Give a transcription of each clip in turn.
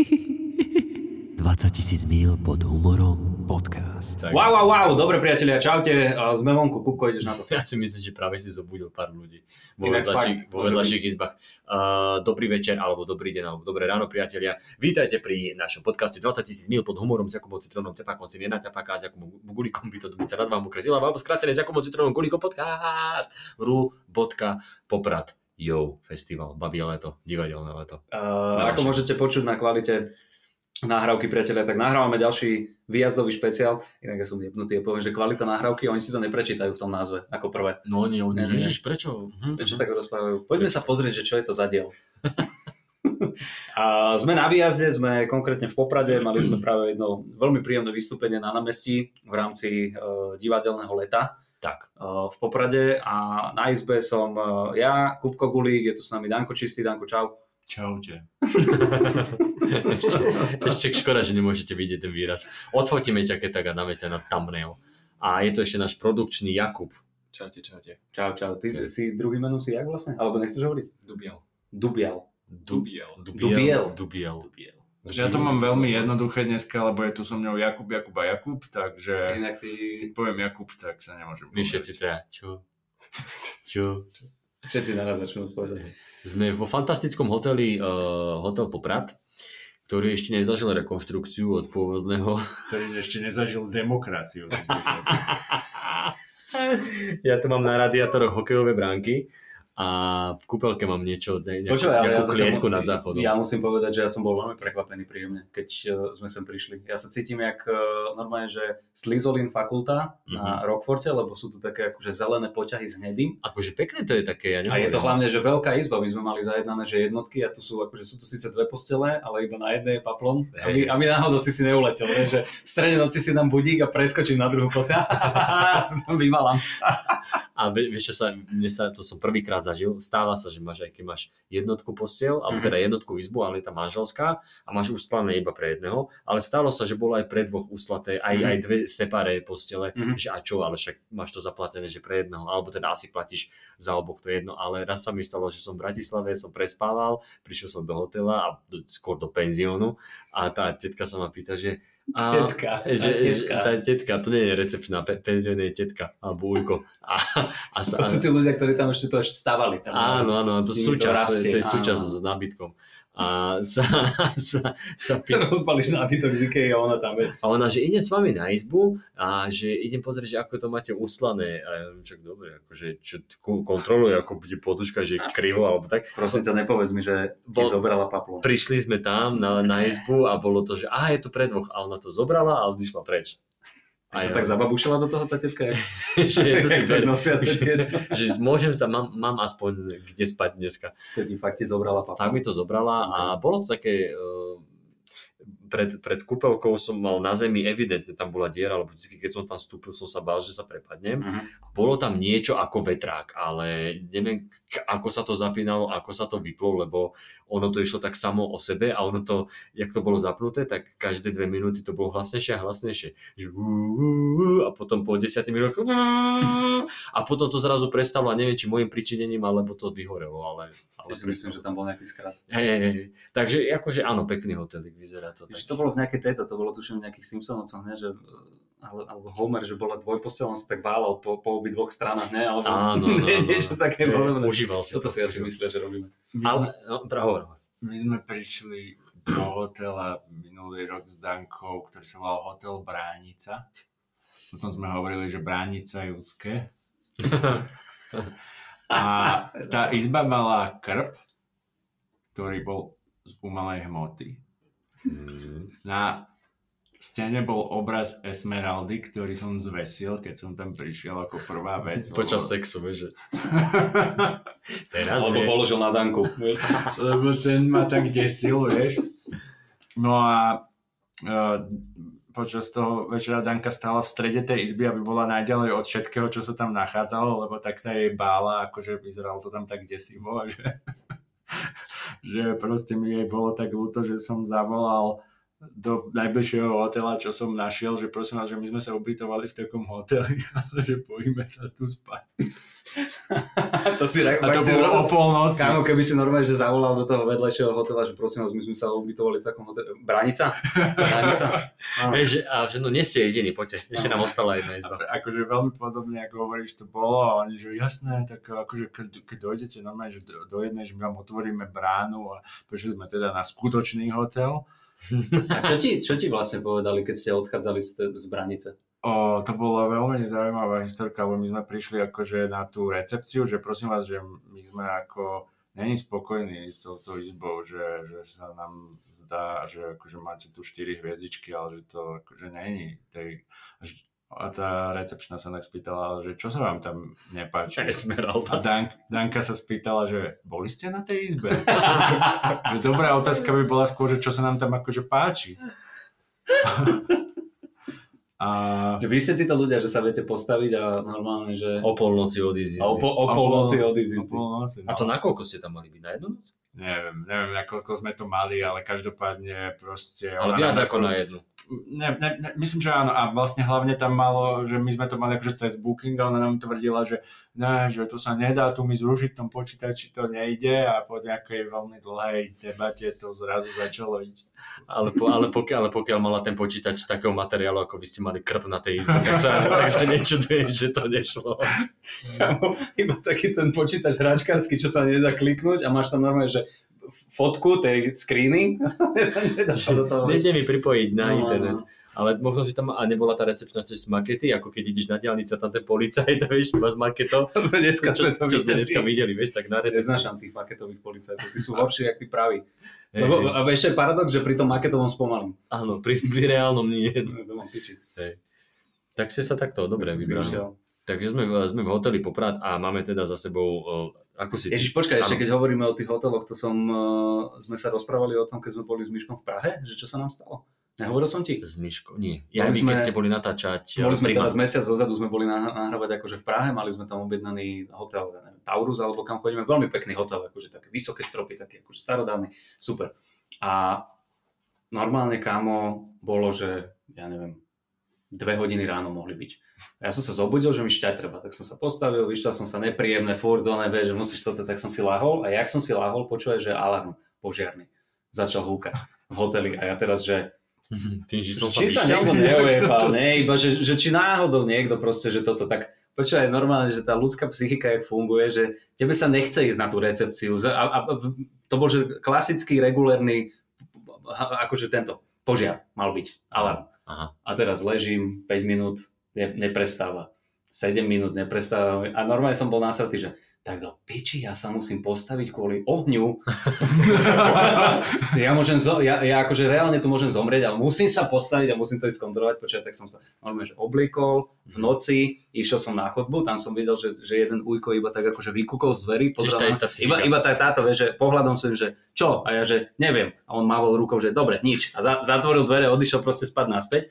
20 tisíc míl pod humorom podcast. Tak. Wow, wow, wow, dobre priatelia, čaute, a sme vonku, Kupko, ideš na to. Ja si myslím, že práve si zobudil pár ľudí vo vedľajších, vo izbách. Uh, dobrý večer, alebo dobrý deň, alebo dobré ráno, priatelia. Vítajte pri našom podcaste 20 tisíc mil pod humorom s Jakubom Citrónom, Tepákom, Siniena Tepáka, s Jakubom Gulikom, by to byť rád vám ukrezila, alebo skrátené s Jakubom Citrónom, Gulikom podcast, ru.poprad. Yo, festival, babie leto, divadelné leto. Uh, Na ako vaše. môžete počuť na kvalite nahrávky, priatelia, tak nahrávame ďalší výjazdový špeciál. Inak ja som jebnutý a poviem, že kvalita nahrávky, oni si to neprečítajú v tom názve ako prvé. No nie, oni, Ne, ježiš, prečo? Hm, Prečo hm. tak rozprávajú? Poďme sa pozrieť, že čo je to za diel. a sme na výjazde, sme konkrétne v Poprade, mali sme práve jedno veľmi príjemné vystúpenie na námestí v rámci uh, divadelného leta Tak, v Poprade a na izbe som ja, Kupko Gulík, je tu s nami Danko Čistý, Danko čau. Čaute. ešte škoda, že nemôžete vidieť ten výraz. Odfotíme ťa, keď tak a dáme ťa na thumbnail. A je to ešte náš produkčný Jakub. Čaute, čaute. Čau, čau. Ty Čau. si druhý meno si jak vlastne? Alebo nechceš hovoriť? Dubiel. Dubial. Dubiel. Dubiel. Dubiel. Dubiel. Ja to mám veľmi jednoduché dneska, lebo je tu so mňou Jakub, Jakub a Jakub, takže Inak ty... keď poviem Jakub, tak sa nemôžem Vy všetci teda, čo? Čo? Všetci naraz začnú odpovedať. Sme vo fantastickom hoteli, uh, hotel Poprad, ktorý ešte nezažil rekonštrukciu od pôvodného. ktorý ešte nezažil demokraciu. ja tu mám na radiátoroch hokejové bránky a v kúpelke mám niečo, ne, nejakú, ja nejakú zase klietku nad záchodom. Ja musím povedať, že ja som bol veľmi prekvapený príjemne, keď uh, sme sem prišli. Ja sa cítim jak uh, normálne, že Slizolin fakulta na Rockforte, lebo sú tu také akože zelené poťahy s hnedým. Akože pekné to je také, ja A je to hlavne, že veľká izba, my sme mali zajednané, že jednotky a tu sú, akože sú tu síce dve postele, ale iba na jednej je paplon. A my, a my náhodou si si neuletel, vieš, že v strede noci si dám budík a preskočím na druhú posteľ. som tam vymalám sa. A vie- vieš čo sa, mne sa, to som prvýkrát zažil, stáva sa, že máš aj keď máš jednotku postiel, alebo Mhm. teda jednotku izbu, ale je tá manželská a máš ustalené iba pre jedného, ale stalo sa, že bolo aj pre dvoch uslaté, aj, Mhm. aj dve separé postele, Mhm. že a čo, ale však máš to zaplatené, že pre jedného, alebo teda asi platíš za oboch to jedno, ale raz sa mi stalo, že som v Bratislave, som prespával, prišiel som do hotela a skôr do penziónu a tá tetka sa ma pýta, že a, Tetka, že, tá že, tetka. tá tetka, to nie je recepčná, pe, penziónne je tetka, alebo ujko. A, a sa, To sú tí ľudia, ktorí tam ešte to až stavali. Tam, Áno, áno, to súčasť, to, je, to je súčasť s nábytkom. A sa, sa, sa pýta, Rozbalíš nábytok z Ikei a ona tam je. a ona, že idem s vami na izbu a že idem pozrieť, že ako to máte uslané. A ja však dobre, akože čo kontroluje, ako bude poduška, že je krivo alebo tak. Prosím ťa, nepovedz mi, že ti Bol- zobrala paplu. Prišli sme tam na, na izbu a bolo to, že aha, je tu pre dvoch. A ona to zobrala a odišla preč. A sa tak zababušila do toho tá tetka? že, to si nosia že, že môžem sa, mám, mám aspoň kde spať dneska. To ti fakt ti zobrala paplu. Tak mi to zobrala a bolo to také... Uh, pred, pred kúpelkou som mal na zemi evidentne, tam bola diera, lebo vždy, keď som tam vstúpil, som sa bál, že sa prepadnem. Mhm. Bolo tam niečo ako vetrák, ale neviem, ako sa to zapínalo, ako sa to vyplo, lebo ono to išlo tak samo o sebe a ono to, jak to bolo zapnuté, tak každé dve minúty to bolo hlasnejšie a hlasnejšie. Že a potom po 10 minútach ú, a potom to zrazu prestalo a neviem, či môjim pričinením, alebo to vyhorelo, ale... ale si myslím, že tam bol nejaký skrat. Hej, hej, hej. Takže akože áno, pekný hotelik, vyzerá to. Tak. Že to bolo v nejakej tejto, to bolo tuším v nejakých Simpsonovcoch, ne, že ale, alebo Homer, že bola dvojpostel, on sa tak válal po, po obi dvoch stranách, ne? Alebo Áno, áno, áno. niečo také podobné. Užíval si Toto to. si asi myslia, že robíme. My, Ale, sme, no, hovor. my sme prišli do hotela minulý rok s Dankou, ktorý sa volal Hotel Bránica. Potom sme hovorili, že Bránica je ľudské. A tá izba mala krb, ktorý bol z umelej hmoty. Mm. Na stene bol obraz Esmeraldy, ktorý som zvesil, keď som tam prišiel ako prvá vec. Počas lebo- sexu, vieš, teraz Alebo položil na Danku. lebo ten ma tak desil, vieš. No a uh, počas toho večera Danka stála v strede tej izby, aby bola najďalej od všetkého, čo sa tam nachádzalo, lebo tak sa jej bála, akože vyzeralo to tam tak desivo, že, že proste mi jej bolo tak ľúto, že som zavolal do najbližšieho hotela, čo som našiel, že prosím vás, že my sme sa ubytovali v takom hoteli, ale že bojíme sa tu spať. to si A to bolo o polnoci. Kámo, keby si normálne, že zavolal do toho vedľajšieho hotela, že prosím vás, my sme sa ubytovali v takom hotele. Branica? Branica? Hej, že, a že no nie ste jediní, poďte. Ešte nám ostala jedna izba. A- Akože veľmi podobne, ako hovoríš, to bolo a oni, že jasné, tak akože keď, keď dojdete normálne, že do, do jednej, že my vám otvoríme bránu a prišli sme teda na skutočný hotel. A čo ti, čo ti vlastne povedali, keď ste odchádzali z, z Branice? O, to bola veľmi zaujímavá historka, lebo my sme prišli akože na tú recepciu, že prosím vás, že my sme ako není spokojní s touto izbou, že, že sa nám zdá, že akože máte tu 4 hviezdičky, ale že to akože není. Tej, a tá recepčná sa tak spýtala, že čo sa vám tam nepáči? A Esmeralda. Dan, Danka sa spýtala, že boli ste na tej izbe? že dobrá otázka by bola skôr, že čo sa nám tam akože páči. a, Že vy ste títo ľudia, že sa viete postaviť a normálne, že... O polnoci odísť. O, po, o polnoci odísť. z o izby. polnoci, A to na koľko ste tam mali byť? Na jednu noc? Neviem, neviem, nakoľko sme to mali, ale každopádne proste... Ale viac ako na jednu. Ne, ne, ne, myslím, že áno. A vlastne hlavne tam malo, že my sme to mali akože cez booking a ona nám tvrdila, že ne, že to sa nedá tu mi zrušiť tom počítači, to nejde a po nejakej veľmi dlhej debate to zrazu začalo ísť. Ale, po, ale, pokiaľ, ale pokiaľ mala ten počítač z takého materiálu, ako vy ste mali krp na tej izbe, tak sa, tak sa nečudujem, že to nešlo. Kámo, Iba taký ten počítač hračkársky, čo sa nedá kliknúť a máš tam normálne, že fotku tej screeny. Nejde mi pripojiť na No, internet. no. Ale možno, že tam a nebola tá recepčná tiež z makety, ako keď ideš na diálnici a tam ten policajt, vieš, iba z maketou. To sme dneska čo, sme to čo sme dneska videli, vieš, tak na recepcii. Neznášam tých maketových policajtov, tí sú horší, jak tí praví. Hej, Lebo, hej. a ešte paradox, že pri tom maketovom spomalím. Áno, pri, pri reálnom nie. To mám piči. Hej. Tak ste sa takto dobre Tak si vybrali. Takže sme, v- sme v hoteli Poprad a máme teda za sebou, ako si... Ježiš, počkaj, ešte keď hovoríme o tých hoteloch, to som, uh, sme sa rozprávali o tom, keď sme boli s Myškom v Prahe, že čo sa nám stalo. Nehovoril som ti? S Myškou? Nie. Ja Boli vy, keď sme- ste boli natáčať... Boli e, sme Prima. teraz mesiac dozadu, sme boli nah- nahrávať akože v Prahe, mali sme tam objednaný hotel ja neviem, Taurus, alebo kam chodíme, veľmi pekný hotel, akože také vysoké stropy, také akože starodávny, super. A normálne kámo bolo, že ja neviem, dve hodiny ráno mohli byť. A ja som sa zobudil, že mi treba, tak som sa postavil, vyšťal som sa nepríjemné, furt, oné, že musíš toto, tak som si lahol. A jak som si lahol, počuje, že alarm požiarny začal húkať v hoteli. A ja teraz, že Tým, že som či sa niekto neojebal, ne, iba že, že či náhodou niekto proste, že toto tak, počúvaj, normálne, že tá ľudská psychika, jak funguje, že tebe sa nechce ísť na tú recepciu. A, a, to bol, že klasický, regulérny, akože tento, požiar mal byť, alarm. Aha. A teraz ležím 5 minút, ne, neprestáva. 7 minút neprestáva. A normálne som bol násratý, že tak do piči, ja sa musím postaviť kvôli ohňu. ja, môžem zo, ja, ja akože reálne tu môžem zomrieť, ale musím sa postaviť a musím to ísť kontrolovať. Počkaj, tak som sa normálne že obliekol v noci, išiel som na chodbu, tam som videl, že, že jeden ujko iba tak akože vykúkol z dverí. Pozeral iba, iba tá, táto, vieš, že pohľadom som, že čo? A ja, že neviem. A on mávol rukou, že dobre, nič. A za, zatvoril dvere, odišiel proste spať naspäť.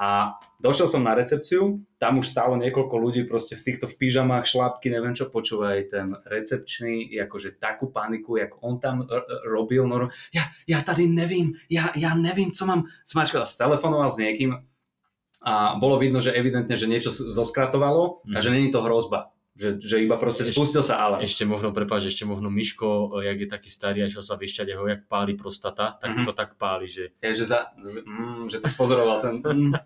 A došiel som na recepciu, tam už stálo niekoľko ľudí proste v týchto v pyžamách, šlápky, neviem čo, počúvaj, ten recepčný, akože takú paniku, jak on tam r- robil, no, ja, ja tady nevím, ja, ja nevím, co mám smačkovať. Stelefonoval s niekým a bolo vidno, že evidentne, že niečo zoskratovalo a Mhm. že není to hrozba. Že, že iba proste Ešte- spustil sa alarm. Ešte možno, prepáč, ešte možno Miško, e, jak je taký starý a išiel sa vyšťať jeho, jak páli prostata, tak Mhm. to tak páli, že... Ja, že, za, mm, že to spozoroval ten... Mm,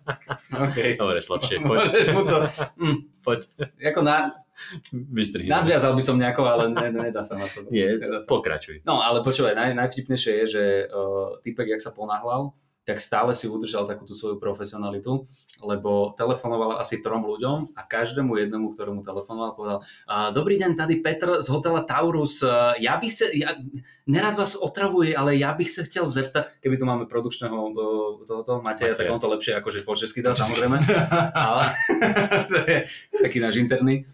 OK. Dobre, slabšie, poď, Môžeš mu to... Mm, poď, ako na, vystrihni. nadviazal by som nejako, ale ne, nedá sa na to. Nie, Nedá sa. pokračuj. No, ale počúvaj, naj, najvtipnejšie je, že uh, typek, jak sa ponáhľal, tak stále si udržal takú tú svoju profesionalitu, lebo telefonoval asi trom ľuďom a každému jednému, ktorému telefonoval, povedal Dobrý deň, tady Petr z hotela Taurus. Ja bych sa, ja, nerad vás otravuje, ale ja bych sa chcel zeptať, keby tu máme produkčného uh, tohoto Mateja, Mateja. tak on to lepšie akože po česky dá, samozrejme. ale to je taký náš interný.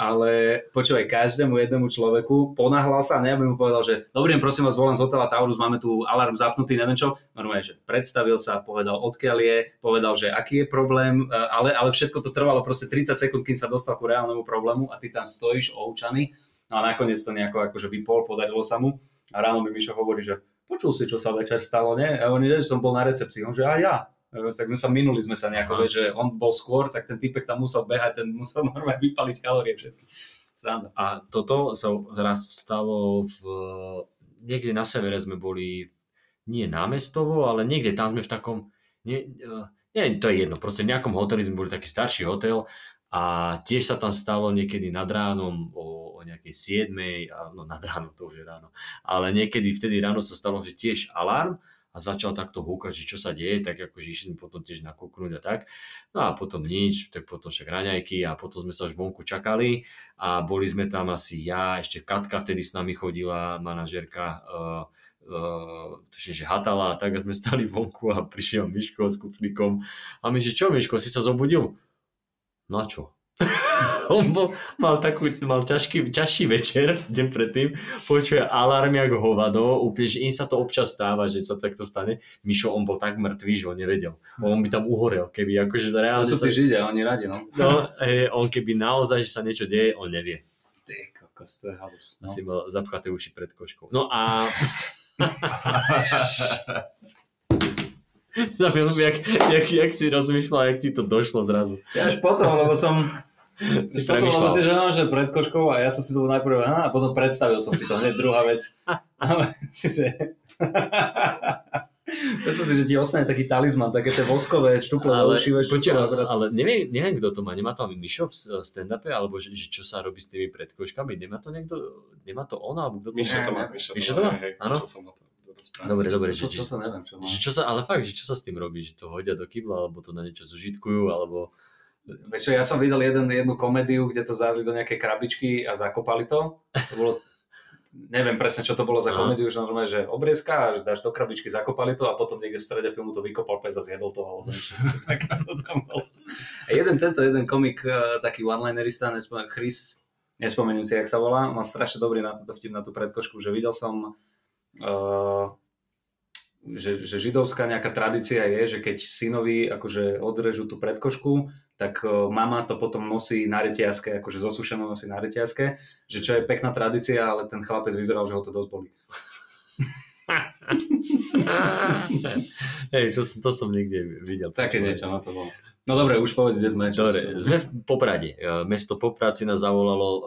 Ale počúvaj, každému jednému človeku ponáhľal sa a neviem mu povedal, že dobrý deň, prosím vás, volám z hotela Taurus, máme tu alarm zapnutý, neviem čo. Normálne, že predstavil sa, povedal odkiaľ je, povedal, že aký je problém, e, ale, ale všetko to trvalo proste 30 sekúnd, kým sa dostal ku reálnemu problému a ty tam stojíš oučaný. No a nakoniec to nejako akože vypol, podarilo sa mu. A ráno mi Mišo hovorí, že počul si, čo sa večer stalo, nie? A on že som bol na recepcii. On že a ja. Tak sme sa minuli sme sa nejako, vieš, že on bol skôr, tak ten typek tam musel behať, ten musel normálne vypaliť kalórie všetky. Sranda. A toto sa raz stalo v... Niekde na severe sme boli, nie námestovo, ale niekde tam sme v takom... Nie, eh, nie, to je jedno, proste v nejakom hoteli sme boli taký starší hotel a tiež sa tam stalo niekedy nad ránom o, o nejakej 7, a, no nad ránom to už je ráno, ale niekedy vtedy ráno sa stalo, že tiež alarm a začal takto húkať, že čo sa deje, tak akože išli sme potom tiež nakúknúť a tak. No a potom nič, tak potom však raňajky a potom sme sa už vonku čakali a boli sme tam asi ja, ešte Katka vtedy s nami chodila, manažerka, uh, uh, tuším, že hatala a tak a sme stali vonku a prišiel Miško s kuflíkom a my, že čo Miško, si sa zobudil? No a čo? On bol, mal, takú, mal ťažký, ťažší večer, deň predtým, počuje alarm jak hovado, úplne, že im sa to občas stáva, že sa takto stane. Mišo, on bol tak mŕtvý, že on nevedel. On by tam uhorel, keby akože reálne... To sú sa, tí židia, oni radi, no. no, hej, on keby naozaj, že sa niečo deje, on nevie. Ty kokos, to je halus. No. Asi mal zapchaté uši pred koškou. No a... Za film, jak, jak, jak si rozmýšľal, jak ti to došlo zrazu. Ja až potom, lebo som... Si potom, ty, že, že pred koškou a ja som si to najprv, a potom predstavil som si to, hneď druhá vec. Ale si, že... Si, že ti ostane taký talizman, také tie voskové štuple ale, čo počuj, sú ale, ale neviem, neviem, kto to má. Nemá to ani Mišo v stand-upe, alebo že, že čo sa robí s tými predkoškami. Nemá to niekto, nemá to on, alebo kto to Mišo to má, Mišo Mišo to má, hej, Áno? Dobre, dobre, že, že, to, to neviem, čo má. že čo sa, ale fakt, že čo sa s tým robí, že to hodia do kybla, alebo to na niečo zužitkujú, alebo... Vieš čo, ja som videl jeden, jednu komédiu, kde to zadali do nejakej krabičky a zakopali to. To bolo, neviem presne, čo to bolo za komédiu, že normálne, že obriezka a dáš do krabičky, zakopali to a potom niekde v strede filmu to vykopal pes a zjedol to, alebo niečo také to tam bolo. A jeden tento, jeden komik, eh, taký one-linerista, nespomínam, Chris, nespomeniem si, jak sa volá, má strašne dobrý na toto vtip, na tú predkošku, že videl som uh, že, že židovská nejaká tradícia je, že keď synovi akože odrežú tú predkošku, tak uh, mama to potom nosí na reťazke, akože zosušenú nosí na reťazke, že čo je pekná tradícia, ale ten chlapec vyzeral, že ho to dosť boli. Hej, to, to som niekde videl. Také niečo na to bolo. No dobre, už povedz, kde sme. Dobre, sme v Poprade. E, Mesto Poprad si nás zavolalo e,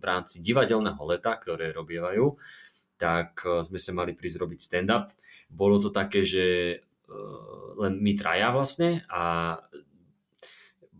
v rámci divadelného leta, ktoré robievajú, tak e, sme sa mali prísť robiť stand-up. Bolo to také, že e, len my traja vlastne a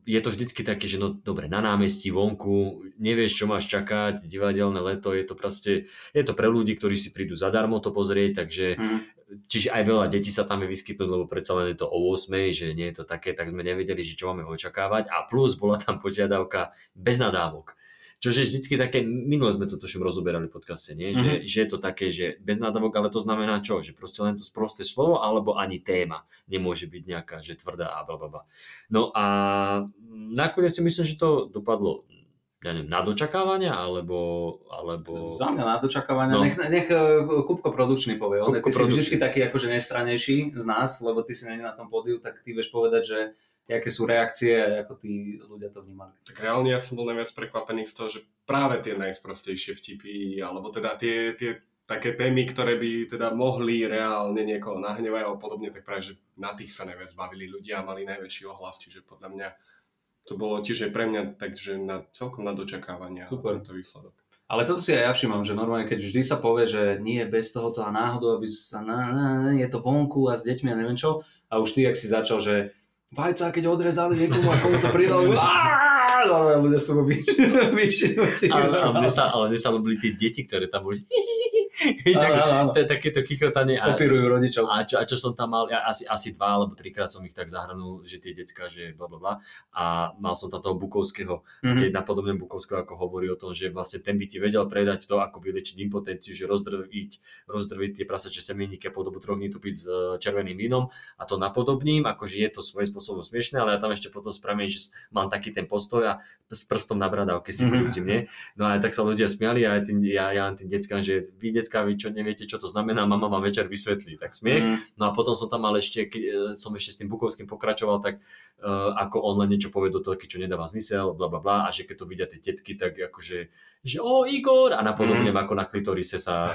je to vždycky také, že no dobre, na námestí, vonku, nevieš, čo máš čakať, divadelné leto, je to proste, je to pre ľudí, ktorí si prídu zadarmo to pozrieť, takže Hm. Čiže aj veľa detí sa tam vie vyskytnúť, lebo predsa len je to o 8, že nie je to také, tak sme nevedeli, že čo máme očakávať. A plus bola tam požiadavka bez nadávok. Čože je vždycky také, minule sme to tuším rozoberali v podcaste, nie? Že, že je to také, že bez nadávok, ale to znamená čo? Že proste len to sprosté slovo, alebo ani téma nemôže byť nejaká, že tvrdá a blablabla. No a nakoniec si myslím, že to dopadlo ja neviem, na dočakávania, alebo, alebo... Za mňa na dočakávania, No. nech, nech eh, Kupko produkčný povie. On, Kupko ty si produkčný. vždycky taký akože nestranejší z nás, lebo ty si není na tom pódiu, tak ty vieš povedať, že aké sú reakcie a ako tí ľudia to vnímali. Tak reálne ja som bol najviac prekvapený z toho, že práve tie najsprostejšie vtipy, alebo teda tie, tie také témy, ktoré by teda mohli reálne niekoho nahnevať alebo podobne, tak práve, že na tých sa najviac bavili ľudia a mali najväčší ohlas, čiže podľa mňa to bolo tiež aj pre mňa takže na, celkom na dočakávania Super. tento výsledok. Ale toto si aj ja všímam, že normálne keď vždy sa povie, že nie bez tohoto a náhodou, aby sa na, na, na, je to vonku a s deťmi a neviem čo, a už ty, ak si začal, že vajca, keď odrezali niekomu a komu to pridali, normálne ľudia sú vyšinutí. Ale, ale, mne sa, ale mne sa ľúbili tie deti, ktoré tam boli. To je takéto chichotanie. A, Kopírujú rodičov. a, čo, a čo som tam mal, ja asi, asi dva alebo trikrát som ich tak zahrnul, že tie decka, že bla bla bla. A mal som tam toho Bukovského, Mhm. keď napodobne Bukovského, ako hovorí o tom, že vlastne ten by ti vedel predať to, ako vylečiť impotenciu, že rozdrviť, rozdrviť tie prasače semieníky a po dobu troch dní tu piť s e, červeným vínom a to napodobním, akože je to svojím spôsobom smiešné, ale ja tam ešte potom spravím, že mám taký ten postoj a s prstom na bradávke si Mhm. krútim, nie? No a tak sa ľudia smiali a aj tým, ja, ja tým deckám, že vy decká, vy čo neviete, čo to znamená, mama vám večer vysvetlí, tak smiech. Mhm. No a potom som tam mal ešte, keď e, som ešte s tým Bukovským pokračoval, tak uh, ako on len niečo povie do telky, čo nedáva zmysel, bla bla bla, a že keď to vidia tie tetky, tak akože, že o Igor, a napodobne Mm. ako na klitorise sa uh,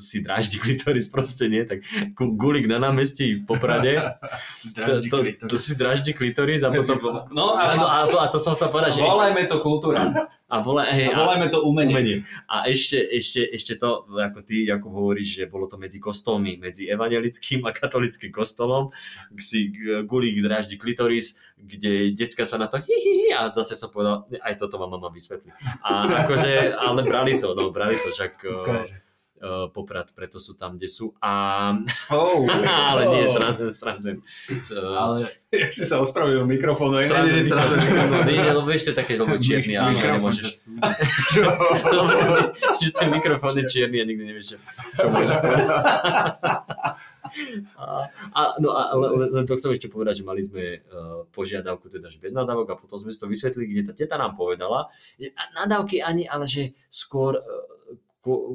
si dráždi klitoris proste, nie? Tak gulik na námestí v Poprade, to, to, to, si dráždi klitoris a potom... No A, a, a, to, a to som sa povedal, že volajme to kultúra. A, volá, hej, A volajme to umenie. umenie. A ešte, ešte, ešte to, ako ty, Jakub, hovoríš, že bolo to medzi kostolmi, medzi evangelickým a katolickým kostolom, kde si gulík dráždi klitoris, kde decka sa na to hi, hi, hi, a zase som povedal, "Ne, aj toto vám mama vysvetlí. A akože, ale brali to, no, brali to, však Ukáže. Uh, poprad, preto sú tam, kde sú. A, Oh, ale nie, srandujem, srandujem. Uh, Ale Jak si sa ospravedlil mikrofónu. Srandujem, srandujem, srandujem. Nie, lebo ešte také, lebo čierny, a mikrofón nemôžeš. Lebo ten- že ten mikrofón je čierny a nikdy nevieš, čo, čo môžeš povedať. A, a, no a le- le- len to chcem ešte povedať, že mali sme uh, požiadavku teda, že bez nadávok a potom sme si to vysvetlili, kde tá teta nám povedala, že a nadávky ani, ale že skôr uh,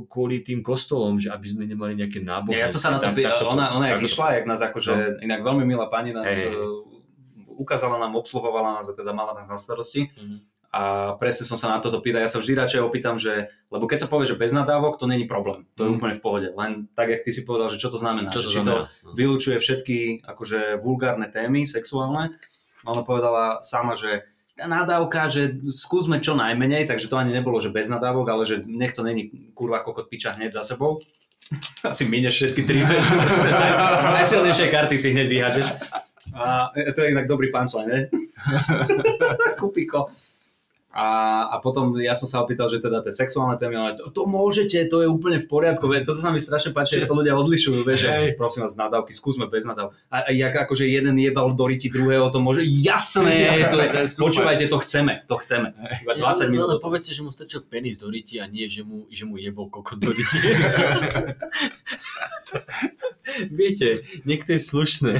kvôli tým kostolom, že aby sme nemali nejaké náboženské. Ja som sa na to, tak- pý- tak to- ona, ona jak tak išla, jak nás akože, inak veľmi milá pani nás hej. uh, ukázala nám, obsluhovala nás a teda mala nás na starosti. Mhm. A presne som sa na toto pýtal. Ja sa vždy radšej opýtam, že, lebo keď sa povie, že bez nadávok, to není problém. To je Mhm. úplne v pohode. Len tak, jak ty si povedal, že čo to znamená. Čo to že znamená? to vylúčuje všetky akože vulgárne témy sexuálne. Ona povedala sama, že nadávka, že skúsme čo najmenej, takže to ani nebolo, že bez nadávok, ale že nech to není kurva kokot piča hneď za sebou. Asi mineš všetky tri najsilnejšie karty si hneď vyhádžeš. A to je inak dobrý punchline, ne? Kupiko. A, a potom ja som sa opýtal, že teda tie sexuálne témy, ale to, to môžete, to je úplne v poriadku. Vie. Toto sa mi strašne páči, ako to ľudia odlišujú. Vieš, že prosím vás, nadávky, skúsme bez nadáv. A, a jak akože jeden jebal do riti druhého, to môže, jasné, to je, To počúvajte, to chceme, to chceme. Iba 20 ale, minút. ale povedzte, že mu strčil penis do riti a nie, že mu, že mu jebol kokot do riti. Viete, niekto je slušné.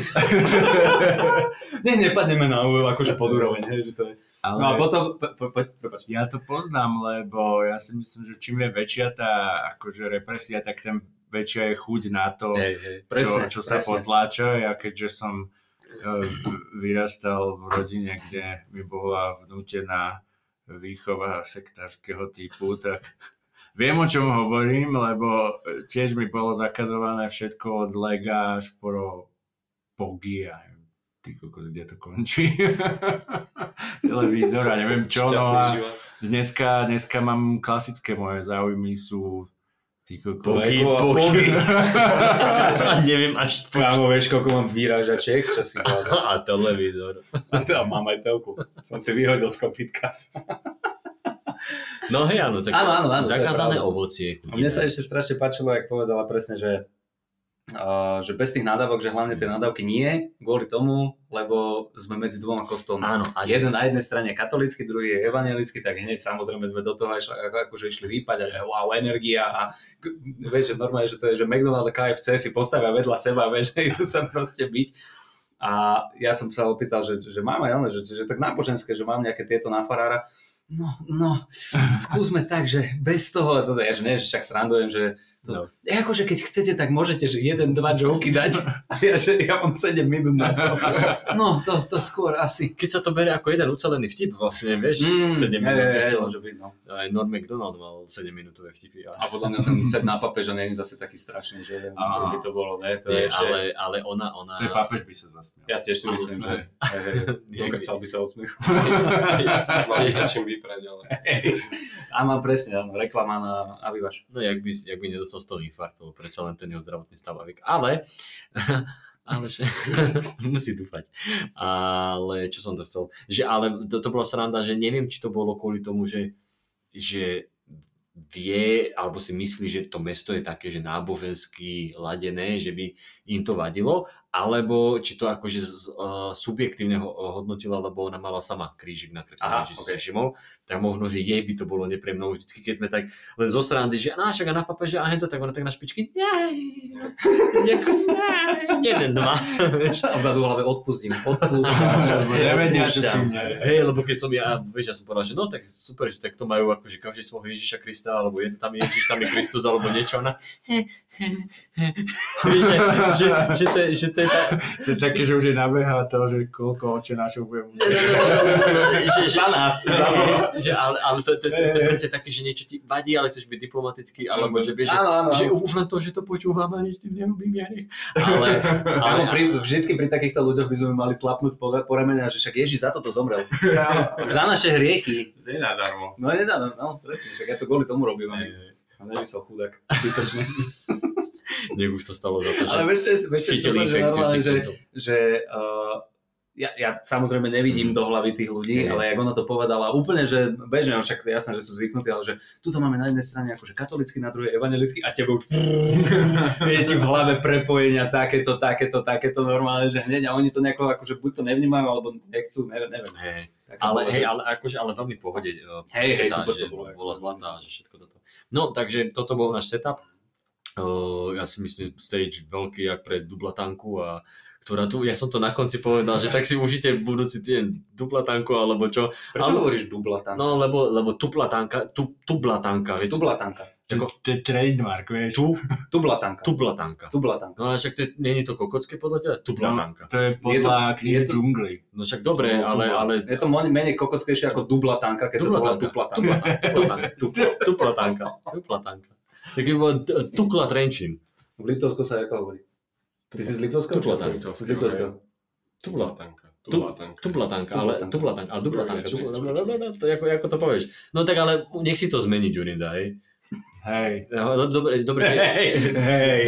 Nie, nepadneme na akože pod úroveň, hej, že to je. Ale No a potom, po, po, po, ja to poznám, lebo ja si myslím, že čím je väčšia tá akože represia, tak tým väčšia je chuť na to, Hej, hej. Presne, čo, čo sa potláča. Ja keďže som e, vyrastal v rodine, kde mi bola vnútená výchova sektárskeho typu, tak viem, o čom hovorím, lebo tiež mi bolo zakazované všetko od lega až po pogy a ty kokos, kde to končí. Televízor a neviem čo. No a život. dneska, dneska mám klasické moje záujmy sú ty kokos. Pohy, pohy. A neviem až. Kámo, vieš, koľko mám výražačiek, čo si povedal. A televízor. A teda mám aj telku. Som si vyhodil z kopitka. No hej, áno, tak Áno, áno, áno, to zakázané ovocie. A mne sa ešte strašne páčilo, jak povedala presne, že, uh, že bez tých nadávok, že hlavne tie nadávky nie, kvôli tomu, lebo sme medzi dvoma kostolmi. Áno, a Jeden na jednej strane je katolícky, druhý je evangelický, tak hneď samozrejme sme do toho išli, ako, akože išli vypať a wow, energia a vieš, že normálne, že to je, že McDonald's a KFC si postavia vedľa seba, vieš, že idú sa proste byť. A ja som sa opýtal, že, že mám aj ono, že, že tak náboženské, že mám nejaké tieto na farára. No, no, skúsme tak, že bez toho, teda ja, že nie, že však srandujem, že to, No. no. akože keď chcete, tak môžete, že jeden, dva joky dať. A ja, že ja mám 7 minút na to. No, to, to skôr asi. keď sa to berie ako jeden ucelený vtip, vlastne, vieš, 7 je, minút. je, je, to, môže byť, no. aj Norm MacDonald mal 7 minútové vtipy. A... A podľa mňa ten set na papeža nie je zase taký strašný, že Á. by to bolo, ne? To Nie, je ešte... ale, ale ona, ona... Je pápež by sa zasmial. Ja tiež si myslím, že dokrcal by sa od smiechu. By to čím vyprať, ale... A mám presne, áno, reklama na Avivaš. No, jak by, jak by nedostal z toho infarkt, lebo predsa len ten jeho zdravotný stav vek. Ale, ale že, musí dúfať. Ale, čo som to chcel? Že, ale to, to bola sranda, že neviem, či to bolo kvôli tomu, že, že vie, alebo si myslí, že to mesto je také, že nábožensky ladené, že by im to vadilo, alebo či to akože z, z, uh, subjektívne ho, hodnotila, lebo ona mala sama krížik na krku, Aha, že si všimol, tak možno, že jej by to bolo nepríjemné, vždycky, keď sme tak len zo srandy, že a však a na papeže a hento, tak ona tak na špičky, nej, nej, jeden, dva. A vzadu hlave odpustím, odpustím. Nevedia, čo Hej, lebo keď som ja, vieš, ja som povedal, že no tak super, že tak to majú akože každý svojho Ježiša Krista, alebo jeden tam je Ježiš, tam je Kristus, alebo niečo, ona he, že, že, že, to, je- že to je To je také, že už je nabeha to, že koľko očenášov bude musieť. že, že, Za nás, za nás. že, ale, ale to, to, to, to, je presne také, že niečo ti vadí, ale chceš byť diplomatický, alebo že vieš, že, že už len to, že to počúvam a nič s tým nerobím, ja nech. Ale, ale, pri, vždycky pri takýchto ľuďoch by sme mali tlapnúť po, po ramene, že však Ježiš za toto zomrel. za naše hriechy. To je nadarmo. No nedá, no, presne, však ja to kvôli tomu robím. A a nevysel chudák. Nech už to stalo za to, že Ale je chytili super, že infekciu že, koncov. že uh, ja, ja samozrejme nevidím do hlavy tých ľudí, Nie. ale jak ona to povedala úplne, že bežne, no však jasné, že sú zvyknutí, ale že tuto máme na jednej strane akože katolický, na druhej evangelický a tebe už je ti v hlave prepojenia takéto, takéto, takéto normálne, že hneď a oni to nejako akože buď to nevnímajú, alebo nechcú, neviem, neviem. Také Ale hej, že- ale akože, ale veľmi pohode. eh, Hej, hej, super že to bolo. bola zlatá, že všetko toto. No, takže toto bol náš setup. Uh, ja si myslím, stage veľký jak pre dublatanku a ktorá tu, ja som to na konci povedal, že tak si užite budúci týždeň dublatanku alebo čo. Prečo ale- hovoríš dublatanka? No, lebo, lebo tuplatanka, tu, tublatanka, vieš? Tublatanka. To, to je trademark, vieš. Tu, Tublatanka. tublatanka. Tublatanka. No a však to je, nie je to kokocké podľa teba? Tublatanka. To je podľa knihy džungly. No však dobre, No, ale, ale... Je to menej kokockejšie ako dublatanka, keď sa to volá tuplatanka. Tuplatanka. Tuplatanka. Tuplatanka. Tuplatanka. Tak je bolo d- tukla Trenčín. V Liptovsku sa ako hovorí? Ty si z Liptovského? Tuplatanka. Z Liptovského. Tubla. Tublatanka. Tu- Tublatanka. Tublatanka, ale Tuplatanka. tublatanka, ale dublatanka. To ako, ako to povieš. No tak ale nech si to zmení Ďurinda, hej. Hej. No, Dobre, dobre. Hej, hej.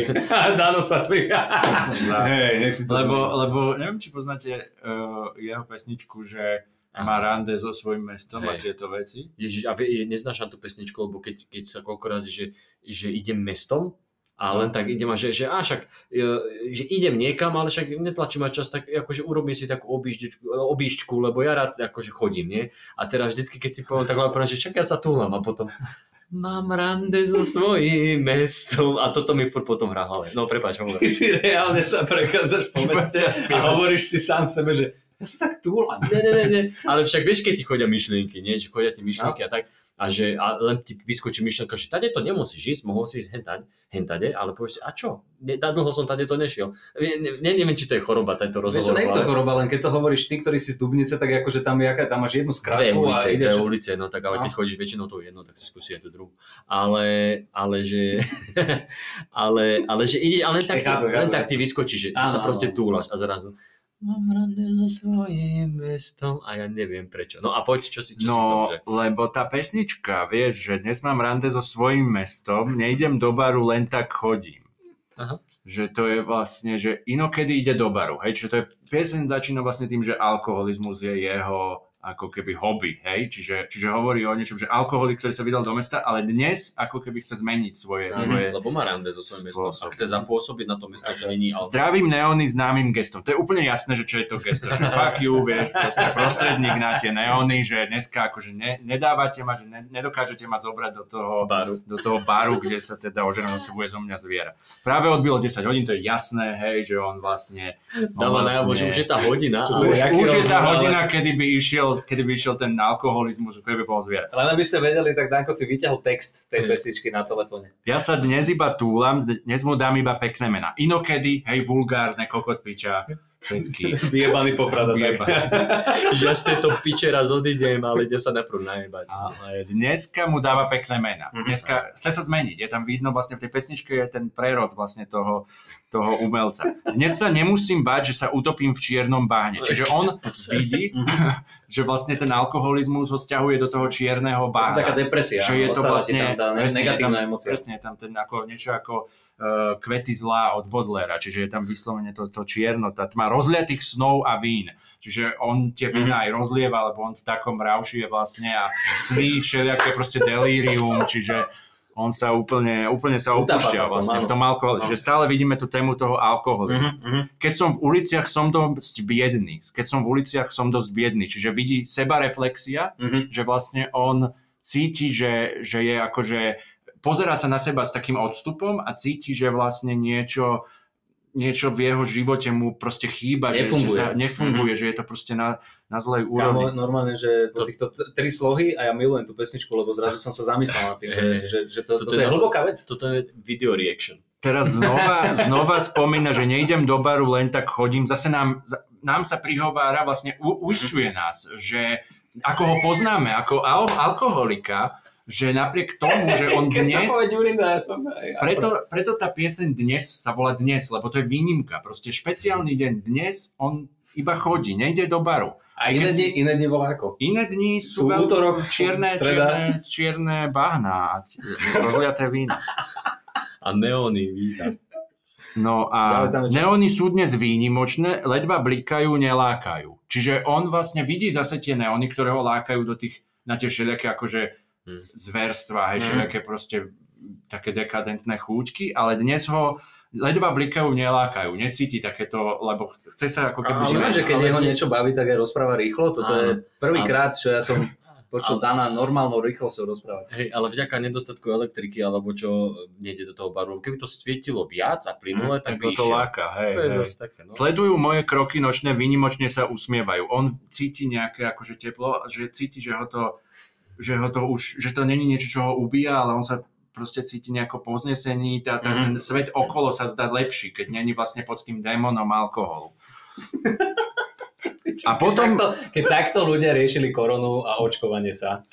Dano sa pri... Hej, nech si to Lebo, zmení. lebo neviem, či poznáte uh, jeho pesničku, že má rande so svojím mestom a Hej. tieto veci. Ježiš, a vie, neznášam tú pesničku, lebo keď, keď sa koľko razy, že, že idem mestom, a len tak idem a že, že, a však, e, že idem niekam, ale však netlačím ma čas, tak akože urobím si takú obíždičku, obížďku, lebo ja rád akože chodím, nie? A teraz vždycky, keď si poviem, tak poviem, že čak ja sa túlam a potom mám rande so svojím mestom a toto mi furt potom hrá hlave. No prepáč, hovor. Ty si reálne sa prechádzaš po meste a hovoríš si sám sebe, že ja sa tak túlam. Ne, ne, ne, ne. Ale však vieš, keď ti chodia myšlienky, nie? Že chodia ti myšlienky a tak. A, že, a len ti vyskočí myšlienka, že tade to nemusíš ísť, mohol si ísť hentať, hentade, ale povieš si, a čo? Ne, dlho som tade to nešiel. Ne, ne, ne, neviem, či to je choroba, tento Vieš rozhovor. čo, nie je to choroba, len keď to hovoríš ty, ktorý si z Dubnice, tak akože tam, jaká, tam máš jednu Dve skratku ulice, a ideš... dve ulice, no tak ale keď No. chodíš väčšinou to jedno, tak si skúsi aj tú druhú. Ale, ale že, ale, ale že ide, ale len tak, ti, len tak ti vyskočí, že, že sa proste túlaš a zrazu mám rande so svojím mestom a ja neviem prečo. No a poď, čo si, čo si chcel, No, že? lebo tá pesnička, vieš, že dnes mám rande so svojím mestom, nejdem do baru, len tak chodím. Aha. Že to je vlastne, že inokedy ide do baru, hej, čiže to je, pieseň začína vlastne tým, že alkoholizmus je jeho ako keby hobby, hej, čiže, čiže hovorí o niečom, že alkoholik, ktorý sa vydal do mesta, ale dnes ako keby chce zmeniť svoje, svoje Lebo má rande so svojím mestom a chce zapôsobiť na to mesto, že není alkohol. Zdravím neóny známym gestom. To je úplne jasné, že čo je to gesto. Že fuck you, vieš, proste prostredník na tie neóny, že dneska akože ne, nedávate ma, že ne, nedokážete ma zobrať do toho, baru. do toho baru, kde sa teda ožená zase bude zo mňa zviera. Práve odbilo 10 hodín, to je jasné, hej, že on vlastne... on Dáva najavo, že už je tá hodina. Už, už je tá hodina, kedy by išiel, kedy by išiel ten alkoholizmus, keby by bol zviera. Len aby ste vedeli, tak Danko si vyťahol text tej pesničky na telefóne. Ja sa dnes iba túlam, dnes mu dám iba pekné mená. Inokedy, hej, vulgárne, kokot piča, všetky. Vyjebaný poprada. ja z tejto piče raz odídem, ale ide sa najprv najebať. Ale dneska mu dáva pekné mená. Mhm. Dneska chce sa zmeniť. Je tam vidno vlastne v tej pesničke je ten prerod vlastne toho, toho umelca. Dnes sa nemusím báť, že sa utopím v čiernom bahne. Čiže on vidí, že vlastne ten alkoholizmus ho stiahuje do toho čierneho Je to bahna. taká depresia. že je to vlastne tam tá je negatívna emócia. Presne, je tam ten ako, niečo ako kvety zlá od Bodlera, čiže je tam vyslovene to, to čierno, tá tma rozliatých snov a vín. Čiže on tie vína aj rozlieva, lebo on v takom rauši je vlastne a sní všelijaké proste delírium, čiže on sa úplne, úplne sa opúšťa vlastne v tom alkohole. No. Čiže stále vidíme tú tému toho alkoholizmu. Mhm, mhm. Keď som v uliciach, som dosť biedný. Keď som v uliciach, som dosť biedný. Čiže vidí seba reflexia, Mhm. že vlastne on cíti, že, že je akože pozerá sa na seba s takým odstupom a cíti, že vlastne niečo niečo v jeho živote mu proste chýba, že, že Nefunguje. sa nefunguje, že je to proste na, na zlej Kámo, úrovni. normálne, že po týchto t- tri slohy a ja milujem tú pesničku, lebo zrazu som sa zamyslel nad tým, že, Hej. že, že to, Toto toto je je na- hlboká vec. Toto je video reaction. teraz znova, znova spomína, že nejdem do baru, len tak chodím. Zase nám, nám sa prihovára, vlastne u, uisťuje nás, že ako ho poznáme, ako al- alkoholika, že napriek tomu, že on Keď sa dnes... ja som... aj- Preto, preto tá pieseň dnes sa volá dnes, lebo to je výnimka. Proste špeciálny deň dnes, on iba chodí, nejde do baru. A iné dni, iné dni volá ako? Iné dni sú, Sú veľmi útorok, čierne, streda. čierne, čierne bahná a t- rozliaté vína. A neóny, vítam. No a neóny sú dnes výnimočné, ledva blikajú, nelákajú. Čiže on vlastne vidí zase tie neóny, ktoré ho lákajú do tých, na tie všelijaké akože. Zverstva, hej, Mhm. všelijaké proste také dekadentné chúťky, ale dnes ho ledva blikajú, nelákajú, necíti takéto, lebo chce sa ako keby... Ale že keď ale jeho nie- niečo baví, tak aj rozpráva rýchlo. Toto Áno. je prvýkrát, čo ja som počul Ale- Dana normálnou rýchlosťou rozprávať. Hej, ale vďaka nedostatku elektriky alebo čo nejde do toho baru, keby to svietilo viac a plynule, tak by to išiel. láka, hej, To je hej. zase také, no. Sledujú moje kroky nočné, výnimočne sa usmievajú. On cíti nejaké akože teplo, že cíti, že ho to, že ho to už, že to není niečo, čo ho ubíja, ale on sa proste cíti nejako poznesený, tá, tá, Mhm. ten svet okolo sa zdá lepší, keď není vlastne pod tým démonom alkoholu. A potom, Keď takto, keď takto ľudia riešili koronu a očkovanie sa,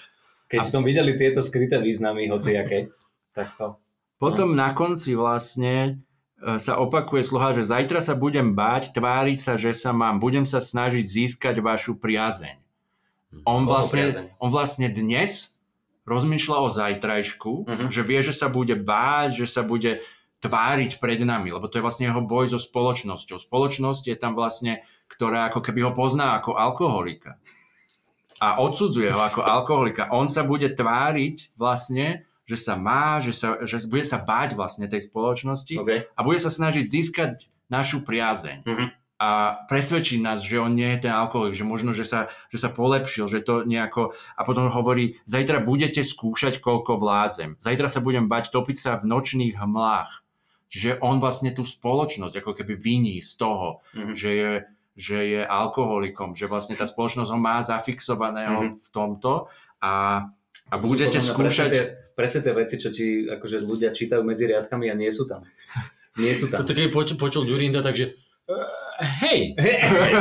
keď v tom videli tieto skryté významy, hociaké, tak to... potom na konci vlastne e, sa opakuje sloha, že zajtra sa budem báť, tváriť sa, že sa mám, budem sa snažiť získať vašu priazeň. On vlastne, on vlastne dnes rozmýšľa o zajtrajšku, Mhm. že vie, že sa bude báť, že sa bude tváriť pred nami, lebo to je vlastne jeho boj so spoločnosťou. Spoločnosť je tam vlastne, ktorá ako keby ho pozná ako alkoholika. A odsudzuje ho ako alkoholika. On sa bude tváriť vlastne, že sa má, že, sa, že bude sa báť vlastne tej spoločnosti Okay. a bude sa snažiť získať našu priazeň. Mhm. A presvedčiť nás, že on nie je ten alkoholik, že možno, že sa, že sa polepšil, že to nejako... A potom hovorí, zajtra budete skúšať, koľko vládzem. Zajtra sa budem bať topiť sa v nočných hmlách. Čiže on vlastne tú spoločnosť ako keby viní z toho, Mhm. že je, že je alkoholikom, že vlastne tá spoločnosť ho má zafixovaného v tomto a, a budete skúšať... Presne tie, presne tie veci, čo ti akože ľudia čítajú medzi riadkami a nie sú tam. Nie sú tam. Toto keď počul, počul Durinda, takže hej, hej, hej,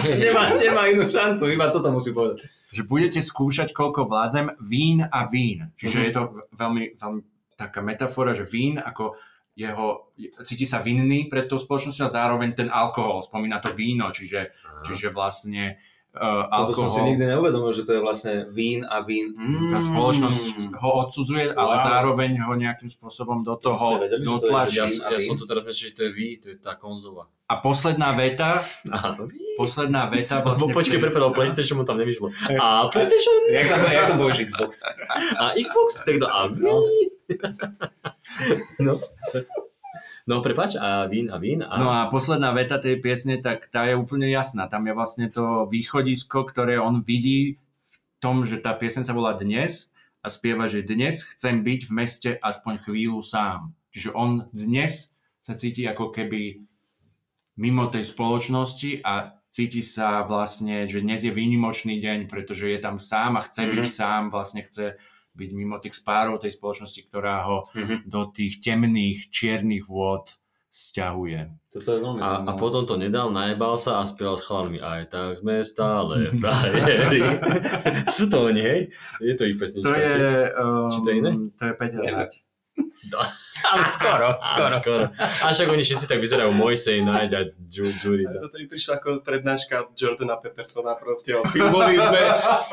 hej. nemá, nemá inú šancu, iba toto musí povedať. že budete skúšať, koľko vládzem vín a vín. Čiže Mhm. je to veľmi, veľmi taká metafora, že vín ako jeho, cíti sa vinný pred tou spoločnosťou a zároveň ten alkohol, spomína to víno, čiže, čiže vlastne uh, Toto som si alkohol, nikdy neuvedomil, že to je vlastne vín a vín. Mm. tá spoločnosť ho odsudzuje, ale Wow. zároveň ho nejakým spôsobom do toho to dotlačí. Ja, a ja vín? som to teraz myslel, že to je vy, to je tá konzola. A posledná veta, Aha. posledná veta vlastne... počkej, prepadol PlayStation, mu tam nevyšlo. A PlayStation Jak tam, jak tam povieš Xbox? a Xbox, tak to a vy. No. No, prepač, a vín a vín a... No a posledná veta tej piesne, tak tá je úplne jasná. Tam je vlastne to východisko, ktoré on vidí v tom, že tá piesen sa volá Dnes a spieva, že dnes chcem byť v meste aspoň chvíľu sám. Čiže on dnes sa cíti ako keby mimo tej spoločnosti a cíti sa vlastne, že dnes je výnimočný deň, pretože je tam sám a chce byť Mhm. sám, vlastne chce byť mimo tých spárov tej spoločnosti, ktorá ho Mhm. do tých temných, čiernych vôd sťahuje. Toto je veľmi A, a potom to nedal, najebal sa a spieval s chalami. Aj tak sme stále frajeri. Sú to oni, hej? Je to ich pesnička. To je... Um, Či to je iné? To je Peťa Neviem. Nať. Ale skoro, skoro. Á, skoro. A však oni všetci tak vyzerajú Mojsej, Naď a Ju- Jurida. Toto mi prišla ako prednáška Jordana Petersona proste o symbolizme.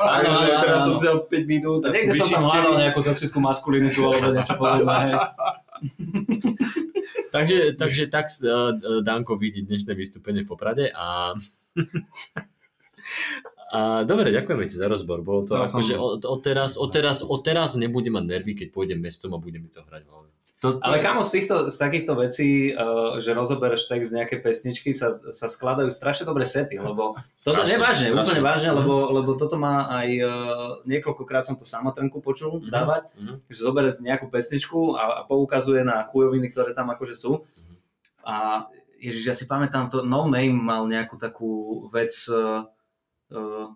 Áno, Takže áno, teraz som si dal 5 minút a Niekde som tam hľadal nejakú toxickú maskulinitu alebo niečo podobné. Takže, takže tak uh, Danko vidí dnešné vystúpenie v Poprade a... A dobre, ďakujeme ti za rozbor. Bolo to ako, že od, od, teraz, od, teraz, od teraz nebudem mať nervy, keď pôjdem mestom a budem mi to hrať v hlave. To, to, Ale kamo, z, týchto, z takýchto vecí, uh, že rozobereš text z nejakej pesničky, sa, sa skladajú strašne dobré sety, lebo toto Strašne, nevážne, strašne. úplne vážne, Mhm. lebo, lebo toto má aj uh, niekoľkokrát som to samatrnku počul Mhm. dávať, Mhm. že zoberie nejakú pesničku a, a poukazuje na chujoviny, ktoré tam akože sú. A Ježiš, ja si pamätám, to No Name mal nejakú takú vec, Uh,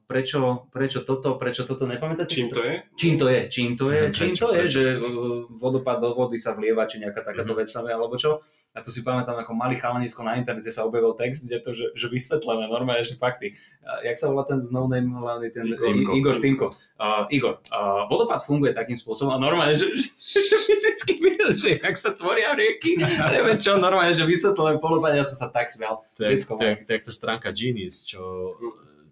prečo, prečo toto, prečo toto, nepamätáte? Čím to je? Čím to je? Čím to je? Čím Prečo, to je, prečo? že uh, vodopád do vody sa vlieva, či nejaká takáto Mhm. vec sa vie, alebo čo? A to si pamätám, ako malý chalanisko na internete sa objavil text, kde to, že, že vysvetlené normálne, že fakty. A jak sa volá ten z no name hlavný, ten Igor. Igor, Igor Timko. Uh, Igor, uh, vodopád funguje takým spôsobom a normálne, že, že, že fyzicky videl, že jak sa tvoria rieky, neviem čo, normálne, že vysvetlené polopád, ja som sa tak smial. Je, to je tá stránka Genius, čo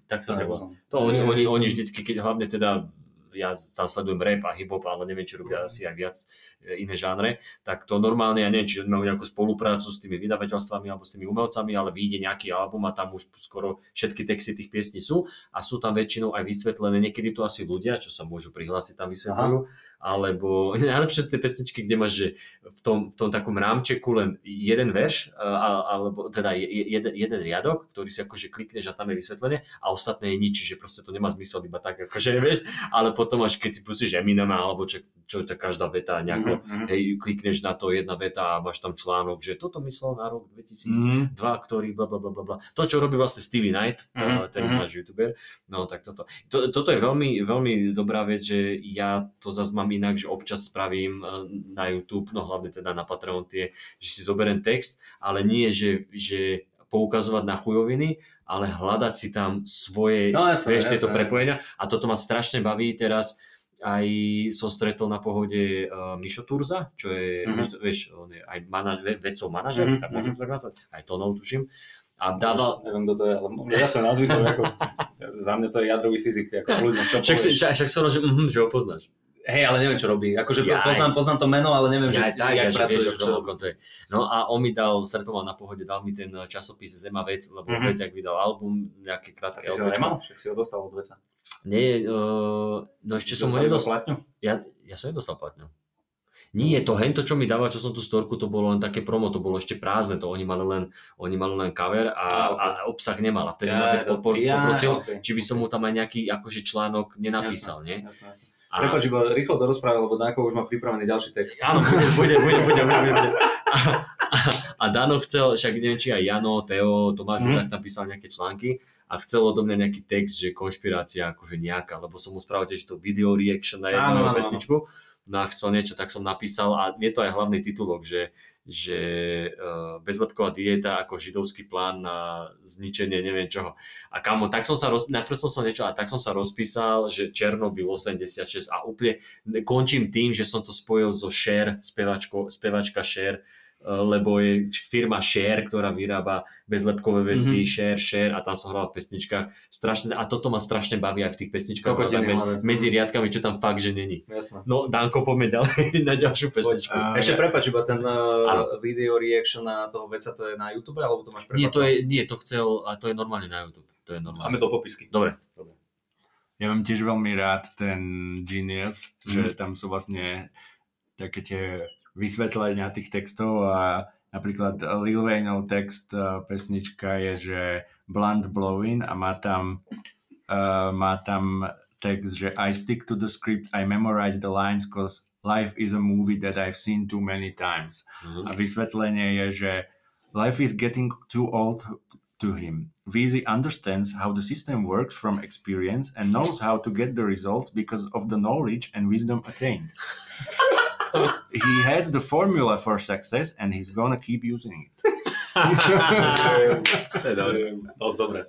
tak to treba. To oni, oni, oni vždycky, keď hlavne teda ja tam sledujem rap a hip-hop, ale neviem, či robia asi aj viac e, iné žánre, tak to normálne, ja neviem, či majú nejakú spoluprácu s tými vydavateľstvami alebo s tými umelcami, ale vyjde nejaký album a tam už skoro všetky texty tých piesní sú a sú tam väčšinou aj vysvetlené, niekedy to asi ľudia, čo sa môžu prihlásiť, tam vysvetľujú, alebo najlepšie sú tie pesničky, kde máš, že v tom, v tom takom rámčeku len jeden verš, e, alebo teda je- je- jeden, jeden riadok, ktorý si akože klikneš a tam je vysvetlenie a ostatné je nič, čiže proste to nemá zmysel iba tak, akože vieš, ale potom až keď si pustíš Eminema alebo čo, čo je tá každá veta nejako, Mhm, mhm. hej, klikneš na to jedna veta a máš tam článok, že toto myslel na rok 2002, Mm. ktorý bla bla bla bla. To, čo robí vlastne Stevie Knight, Mhm, ten mhm. náš youtuber, no tak toto. To, toto je veľmi, veľmi dobrá vec, že ja to zase mám inak, že občas spravím eh, na YouTube, no hlavne teda na Patreon tie, že si zoberiem text, ale nie, že, že poukazovať na chujoviny, ale hľadať si tam svoje, No, jasné, vieš, tieto jasné, prepojenia. A toto ma strašne baví teraz. Aj som stretol na pohode uh, Mišo Turza, čo je, Mhm. mm-hmm. vieš, on je aj manaž, ve, vedcov manažer, Mhm, mm-hmm. tak môžem mhm. tak nazvať, aj Tonov tuším. A dával, Neviem, kto to je, ale názvy to je ako, za mňa to je jadrový fyzik, ako ľuďom, čo však, však, však som že, mm, že ho poznáš. Hej, ale neviem, čo robí. Akože Jaj. poznám, poznám to meno, ale neviem, že Ja aj tak, jak ja, že pracuje, vieš, že že čo- koľko to je. No a on mi dal, stretol na pohode, dal mi ten eh, časopis Zema vec, lebo Mhm. mm-hmm. vec, jak vydal album, nejaké A krátke ty si ho nemal? Však si ho dostal od veca. Nie, uh, no ešte som ho nedostal. platňu? Ja, ja som nedostal platňu. Nie, to hento, čo mi dáva, čo som tú storku, to bolo len také promo, to bolo ešte prázdne, to oni mali len, oni mali len cover a, ok. a obsah nemal. A vtedy Ja, ma to- popor- ja, poprosil, ok. či by som mu tam aj nejaký akože článok nenapísal, nie? Jasné, jasné. A- Prepač, iba rýchlo dorozprával, lebo Danko už má pripravený ďalší text. Áno, bude, bude, bude, bude, bude, bude. A, a, a Dano chcel, však neviem, či aj Jano, Teo, Tomáš, mm. tak napísal nejaké články a chcel odo mňa nejaký text, že konšpirácia akože nejaká, lebo som mu spravil tiež to video reaction na jednu pesničku. No a chcel niečo, tak som napísal a je to aj hlavný titulok, že, že uh, bezlepková dieta ako židovský plán na zničenie neviem čoho. A kamo, tak som sa, roz, najprv som sa niečo, a tak som sa rozpísal, že Černobyl 86 a úplne končím tým, že som to spojil so Cher, spevačko, spevačka Cher, lebo je firma Share, ktorá vyrába bezlepkové veci, Mhm. mm-hmm. Share, Share a tam som hral v pesničkách. Strašne, a toto ma strašne baví aj v tých pesničkách, Kokotiny hľadať. medzi riadkami, čo tam fakt, že není. Jasné. No, Danko, poďme ďalej na ďalšiu pesničku. a- Ešte prepač, iba ten uh, video reaction na toho veca, to je na YouTube, alebo to máš Nie, to je, nie, to chcel, a to je normálne na YouTube. To je normálne. do popisky. Dobre, dobre. Ja mám tiež veľmi rád ten Genius, že Mhm. tam sú vlastne také tie vysvetlenia tých textov a napríklad Lil Wayneov text uh, pesnička je, že Blunt Blowing a má tam, uh, má tam text, že I stick to the script, I memorize the lines cause life is a movie that I've seen too many times. Mhm. A vysvetlenie je, že life is getting too old to him. Weezy understands how the system works from experience and knows how to get the results because of the knowledge and wisdom attained. he has the formula for success and he's gonna keep using it. To je dobré. Dosť dobre.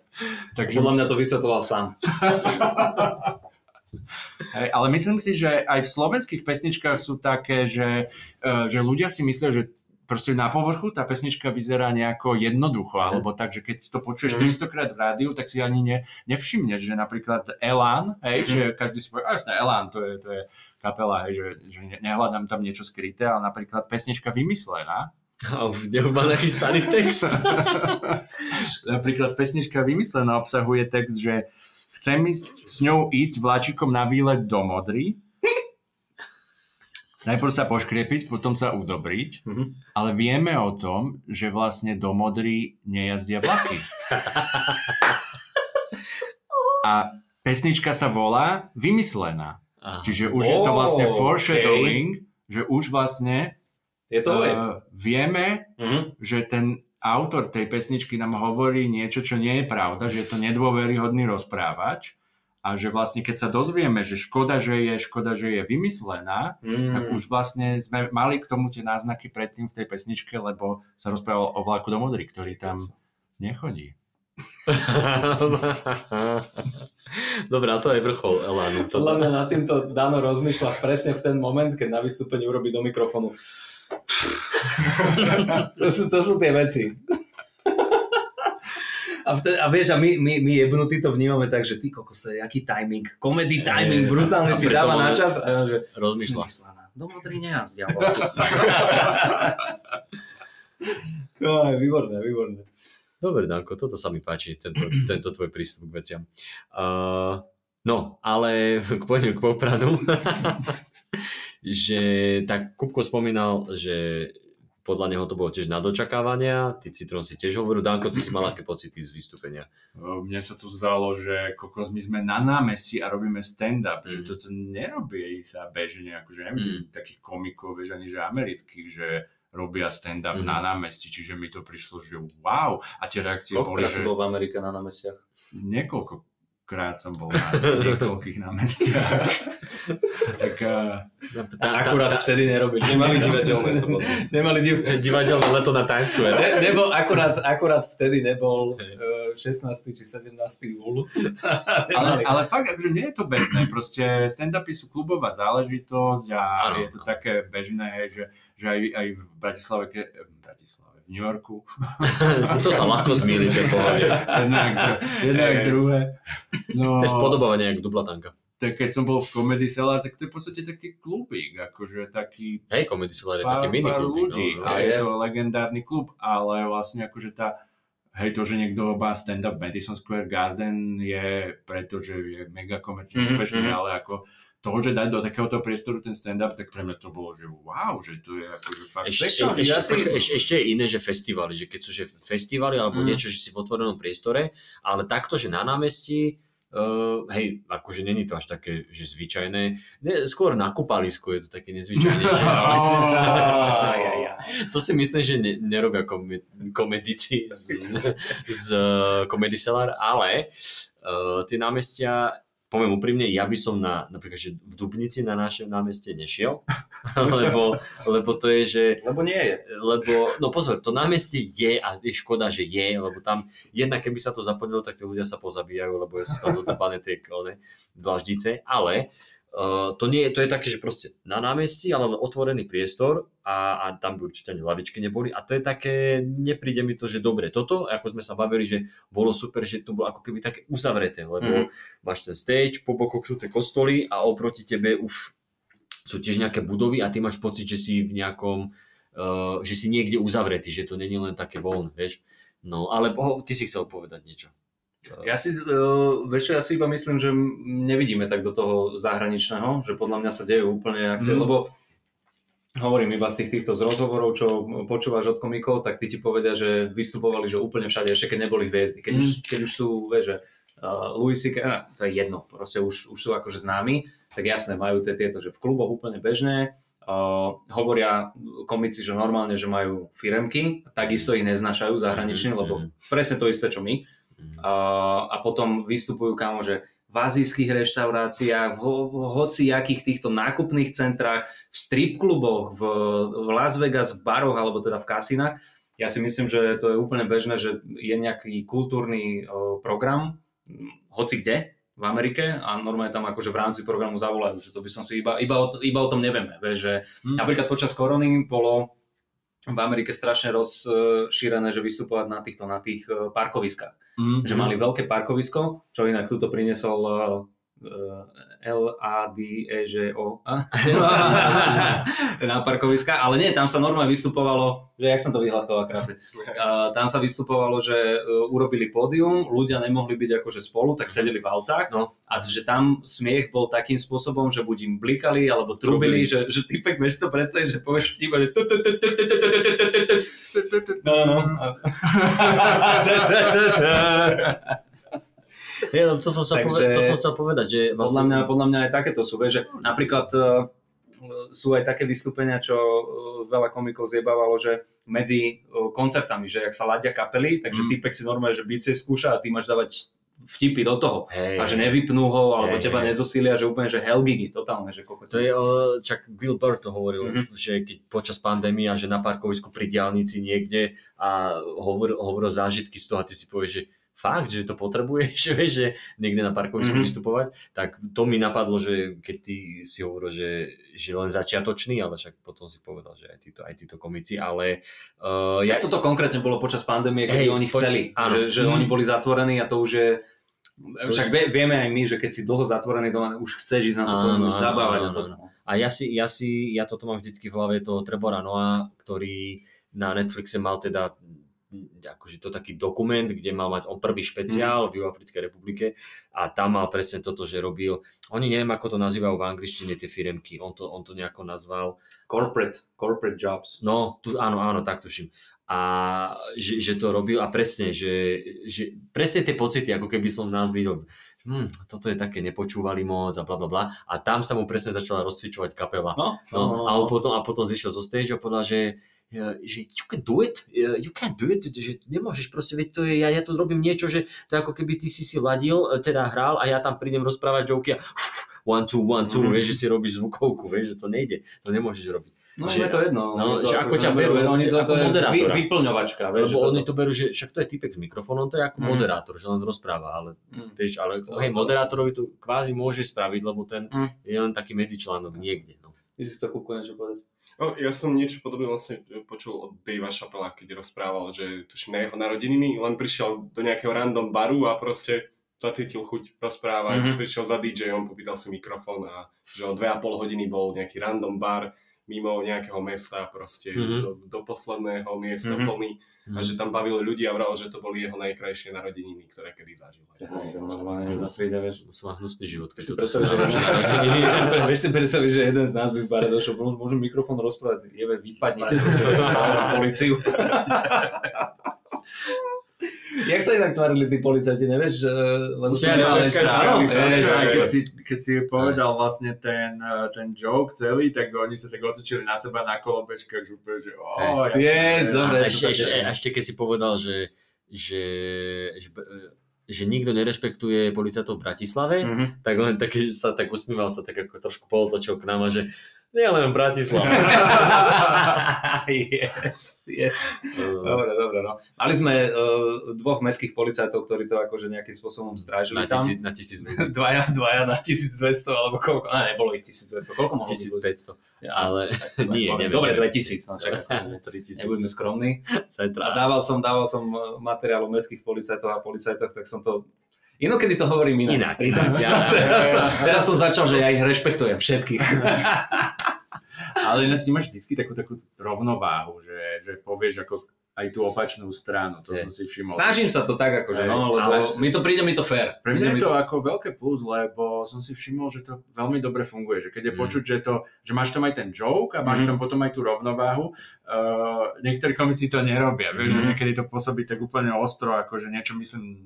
Takže, Podľa mňa to vysvetloval sám. hej, ale myslím si, že aj v slovenských pesničkách sú také, že, uh, že ľudia si myslia, že proste na povrchu tá pesnička vyzerá nejako jednoducho, alebo tak, že keď to počuješ Mhm. 300 krát v rádiu, tak si ani ne, nevšimneš, že napríklad Elán, hej, Mhm. že každý si povie, a jasné, Elán, to je, to je kapela, hej, že, že ne- nehľadám tam niečo skryté, ale napríklad pesnička vymyslená, A už nech má nachystaný text. napríklad pesnička vymyslená obsahuje text, že chcem ísť, s ňou ísť vláčikom na výlet do Modry, najprv sa poškriepiť, potom sa udobriť, Mhm. ale vieme o tom, že vlastne do Modry nejazdia vlaky. A pesnička sa volá Vymyslená. Aha. Čiže už je to vlastne foreshadowing, že už vlastne Je to uh, vieme, Mhm. že ten autor tej pesničky nám hovorí niečo, čo nie je pravda, že je to nedôveryhodný rozprávač a že vlastne keď sa dozvieme, že škoda, že je, škoda, že je vymyslená, mm. tak už vlastne sme mali k tomu tie náznaky predtým v tej pesničke, lebo sa rozprával o vlaku do modrý, ktorý tam nechodí. Dobre, a to je vrchol Elánu. Podľa mňa nad týmto Dano rozmýšľa presne v ten moment, keď na vystúpení urobí do mikrofónu. to, sú, to sú tie veci. A, vtedy, a vieš, a my, my, my jebnutí to vnímame tak, že ty kokos, aký timing, comedy timing, brutálne si dáva na čas. A že, Rozmýšľa. Do modrý nejazdia. no, výborné, výborné. Dobre, Danko, toto sa mi páči, tento, tento tvoj prístup k veciam. Uh, no, ale poďme k popradu. že tak Kupko spomínal, že podľa neho to bolo tiež na dočakávania, ty Citron si tiež hovoril, Danko, ty si mal aké pocity z vystúpenia? Mne sa to zdalo, že kokos, my sme na námestí a robíme stand-up, mm. že Mhm. toto nerobí sa bežne, akože neviem, Mm. takých komikov, vieš, ani že amerických, že robia stand-up Mhm. na námestí, čiže mi to prišlo, že wow, a tie reakcie boli, Koľkokrát že bol v Amerike na námestiach? Niekoľkokrát som bol na niekoľkých námestiach. tak uh, Tá, Akurát vtedy nerobili. Nemali divadelné soboty. Nemali div... divadelné leto na Times Square. Ne, nebol, akurát, akurát vtedy nebol uh, 16. či 17. júl. ale, ale fakt, akože nie je to bežné, proste stand-upy sú klubová záležitosť a Áno, je to áno. také bežné, že, že aj, aj v Bratislave, ke, eh, Bratislave, v New Yorku, to sa ľahko zmýli, to je v pohode. jedno jak, dru- jedno jak Hej. druhé. No, To je spodobovanie jak dublatanka. tak keď som bol v Comedy Cellar, tak to je v podstate taký klubík, akože taký Hej, Comedy Cellar je pár, taký mini klubík. ľudí. No, a je to legendárny klub, ale vlastne akože tá Hej, to, že niekto má stand-up Madison Square Garden je preto, že je mega komerčne Mhm, úspešný, mhm. ale ako toho, že dať do takéhoto priestoru ten stand-up, tak pre mňa to bolo, že wow, že to je akože fakt... Ešte, ešte, ja ešte, si- počkaj, ešte, ešte je iné, že festivaly, že keď sú že festivaly alebo Mm. niečo, že si v otvorenom priestore, ale takto, že na námestí, uh, hej, akože není to až také, že zvyčajné, ne, skôr na kúpalisku je to také nezvyčajnejšie, ale to si myslím, že ne, nerobia kome, komedici z, z, z uh, Comedy Cellar, ale uh, tie námestia poviem úprimne, ja by som na, napríklad, že v Dubnici na našom námestie nešiel, lebo, lebo to je, že Lebo nie je. lebo, no pozor, to námestie je a je škoda, že je, lebo tam jednak keby sa to zaplnilo, tak tí ľudia sa pozabíjajú, lebo sú tam dotrpané tie one, dlaždice, ale uh, to nie je, to je také, že proste na námestí, ale otvorený priestor a, a tam by určite ani lavičky neboli a to je také, nepríde mi to, že dobre, toto, ako sme sa bavili, že bolo super, že to bolo ako keby také uzavreté, lebo máš ten stage, po bokoch sú tie kostoly a oproti tebe už sú tiež nejaké budovy a ty máš pocit, že si v nejakom, uh, že si niekde uzavretý, že to není len také voľné, vieš. No, ale po, ty si chcel povedať niečo. Ja si, uh, vieš ja si iba myslím, že nevidíme tak do toho zahraničného, že podľa mňa sa dejú úplne akcie, Mhm. mm. lebo hovorím iba z tých týchto z rozhovorov, čo počúvaš od komikov, tak tí ti povedia, že vystupovali, že úplne všade, ešte keď neboli hviezdy. Keď, mm. už, keď už sú, vieš, že uh, Louis C.K., ah, to je jedno, proste už, už sú akože známi, tak jasné, majú tie, tieto, že v kluboch úplne bežné, Uh, hovoria komici, že normálne, že majú firemky, takisto ich neznášajú zahranične, Mhm, lebo mhm. presne to isté, čo my. Mhm. A, potom vystupujú kamo, že v azijských reštauráciách, v, ho- v hociakých týchto nákupných centrách, v strip kluboch, v, v Las Vegas, v baroch alebo teda v kasinách. Ja si myslím, že to je úplne bežné, že je nejaký kultúrny o, program, hoci kde v Amerike a normálne tam akože v rámci programu zavolajú, že to by som si iba, iba, o, iba o tom nevieme, že Hm. Napríklad počas korony bolo v Amerike strašne rozšírené, že vystupovať na týchto na tých eh, parkoviskách. Mm, Že mali veľké parkovisko, čo inak tuto priniesol L-A-D-E-Ž-O na parkoviska, ale nie, tam sa normálne vystupovalo, že jak som to vyhlasoval krásne, tam sa vystupovalo, že urobili pódium, ľudia nemohli byť akože spolu, tak sedeli v autách no. a že tam smiech bol takým spôsobom, že buď im blikali alebo trubili, že, že typek vieš to predstaviť, že povieš vtip, že no, no. Je, no, to, som sa Takže- povedať, to som sa povedať, že Podľa mňa, podľa mňa aj takéto sú, vieš, že napríklad uh, sú aj také vystúpenia, čo uh, veľa komikov zjebávalo, že medzi uh, koncertami, že ak sa ladia kapely, takže Mm. typek si normálne, že bicie skúša a ty máš dávať vtipy do toho. Hej, A že nevypnú ho, alebo Hej, teba hej. nezosília, že úplne, že hellgigy, totálne, že koľko To je, čak Bill Burr to hovoril, Mhm. že keď počas pandémie a že na parkovisku pri diálnici niekde a hovoril, hovoril zážitky z toho a ty si povieš, že fakt, že to potrebuješ, že vieš, že niekde na parkovisku Mhm. vystupovať, tak to mi napadlo, že keď ty si hovoril, že, že len začiatočný, ale však potom si povedal, že aj títo, aj títo komici, ale uh, Ja toto konkrétne bolo počas pandémie, keď Hej, oni chceli, áno. že, že Mhm. oni boli zatvorení a to už je... Však už- vie, vieme aj my, že keď si dlho zatvorený doma, už chceš ísť na to Áno, už áno, zabávať a áno, toto. A ja si, ja si, ja toto mám vždycky v hlave toho Trevora Noah, ktorý na Netflixe mal teda akože to taký dokument, kde mal mať on prvý špeciál v Juhoafrickej republike a tam mal presne toto, že robil, oni neviem ako to nazývajú v angličtine tie firemky, on to, on to nejako nazval, Corporate, corporate jobs. no tu, áno, áno, tak tuším. A že, že to robil a presne, že, že presne tie pocity, ako keby som nás videl, hm, toto je také, nepočúvali moc a bla bla bla. A tam sa mu presne začala rozcvičovať kapela. No, No, a on potom, a potom zišiel zo stage a povedal, že že you can do it, eh, you can't do it, že nemôžeš proste, veď to je, ja, ja tu robím niečo, že to ako keby ty si si ladil, eh, teda hral a ja tam prídem rozprávať joky a one, two, one, two, Mhm. vieš, že si robíš zvukovku, vieš, že to nejde, to nemôžeš robiť. No, Že- je to jedno. no, to že ako ťa neberú, berú, oni to, ako to vy, moderátora. vyplňovačka, vieš, že Lebo oni to berú, že však to je typek s mikrofónom, to je ako Mhm. moderátor, že len rozpráva, ale Mm. vieš, ale To- hej, to- moderátorovi to kvázi môže spraviť, lebo ten Mhm. je len taký medzičlánok niekde. No. Ty si chcel kúpku niečo povedať? O, ja som niečo podobné vlastne počul od Davea Chappella, keď rozprával, že tuším na jeho narodeniny, len prišiel do nejakého random baru a proste zacítil chuť rozprávať, Mhm. mm-hmm. prišiel za DJom, popýtal si mikrofón a že o dve a pol hodiny bol nejaký random bar mimo nejakého mesta, proste Mhm. do, do posledného miesta Mhm. plný a že tam bavili ľudí a vral, že to boli jeho najkrajšie narodeniny, ktoré kedy zažil. Som má hnusný život, keď Si predstavíš, že. Vieš si pre- Vieš si predstaviť, že jeden z nás by v bare došiel, môžem mikrofón rozprávať, jebe, vypadnite, na policiu. Jak sa inak tvárili tí policajti, nevieš? smiali sa, že- keď, si, keď si povedal vlastne ten, eh, ten joke celý, tak oni sa tak otočili na seba na kolobečkách, že úplne, že oh, Hej. Yes, dobre. ešte, ešte, ešte keď si povedal, že, že, že, že nikto nerešpektuje policajtov v Bratislave, Mhm. tak on taký, sa tak usmíval sa tak ako trošku polotočil k nám a že nie len v Bratislave. yes, yes. Dobre, dobre, no. Mali sme uh, dvoch mestských policajtov, ktorí to akože nejakým spôsobom strážili na, tam. tisíc, na tisíc. Dvaja, dvaja na 1200, alebo koľko? Ne, nebolo ich 1200. Koľko mohlo byť ľudí? 1500. Ja, Ale nie, poviem, neviem. Dobre, neviem. 2000, no. 3000. Nebudeme skromní. A dával som, dával som eh, materiál o mestských policajtoch a policajtoch, tak som to... Inokedy to hovorím inak. Inak, priznám sa. teraz, teraz som začal, že ja ich rešpektujem všetkých. Ale ináč ty máš vždy takú, takú rovnováhu, že, že povieš ako aj tú opačnú stranu, to Hej. som si všimol. Snažím sa to tak, akože, no, lebo ale- mi to príde mi to fér. Pre mňa je to ako veľké plus, lebo som si všimol, že to veľmi dobre funguje. Že keď je Mm. počuť, že, to, že máš tam aj ten joke a máš Mhm. tam potom aj tú rovnováhu, uh, niektorí komici to nerobia. Vieš, že Mhm. niekedy to pôsobí tak úplne ostro, ako že niečo myslím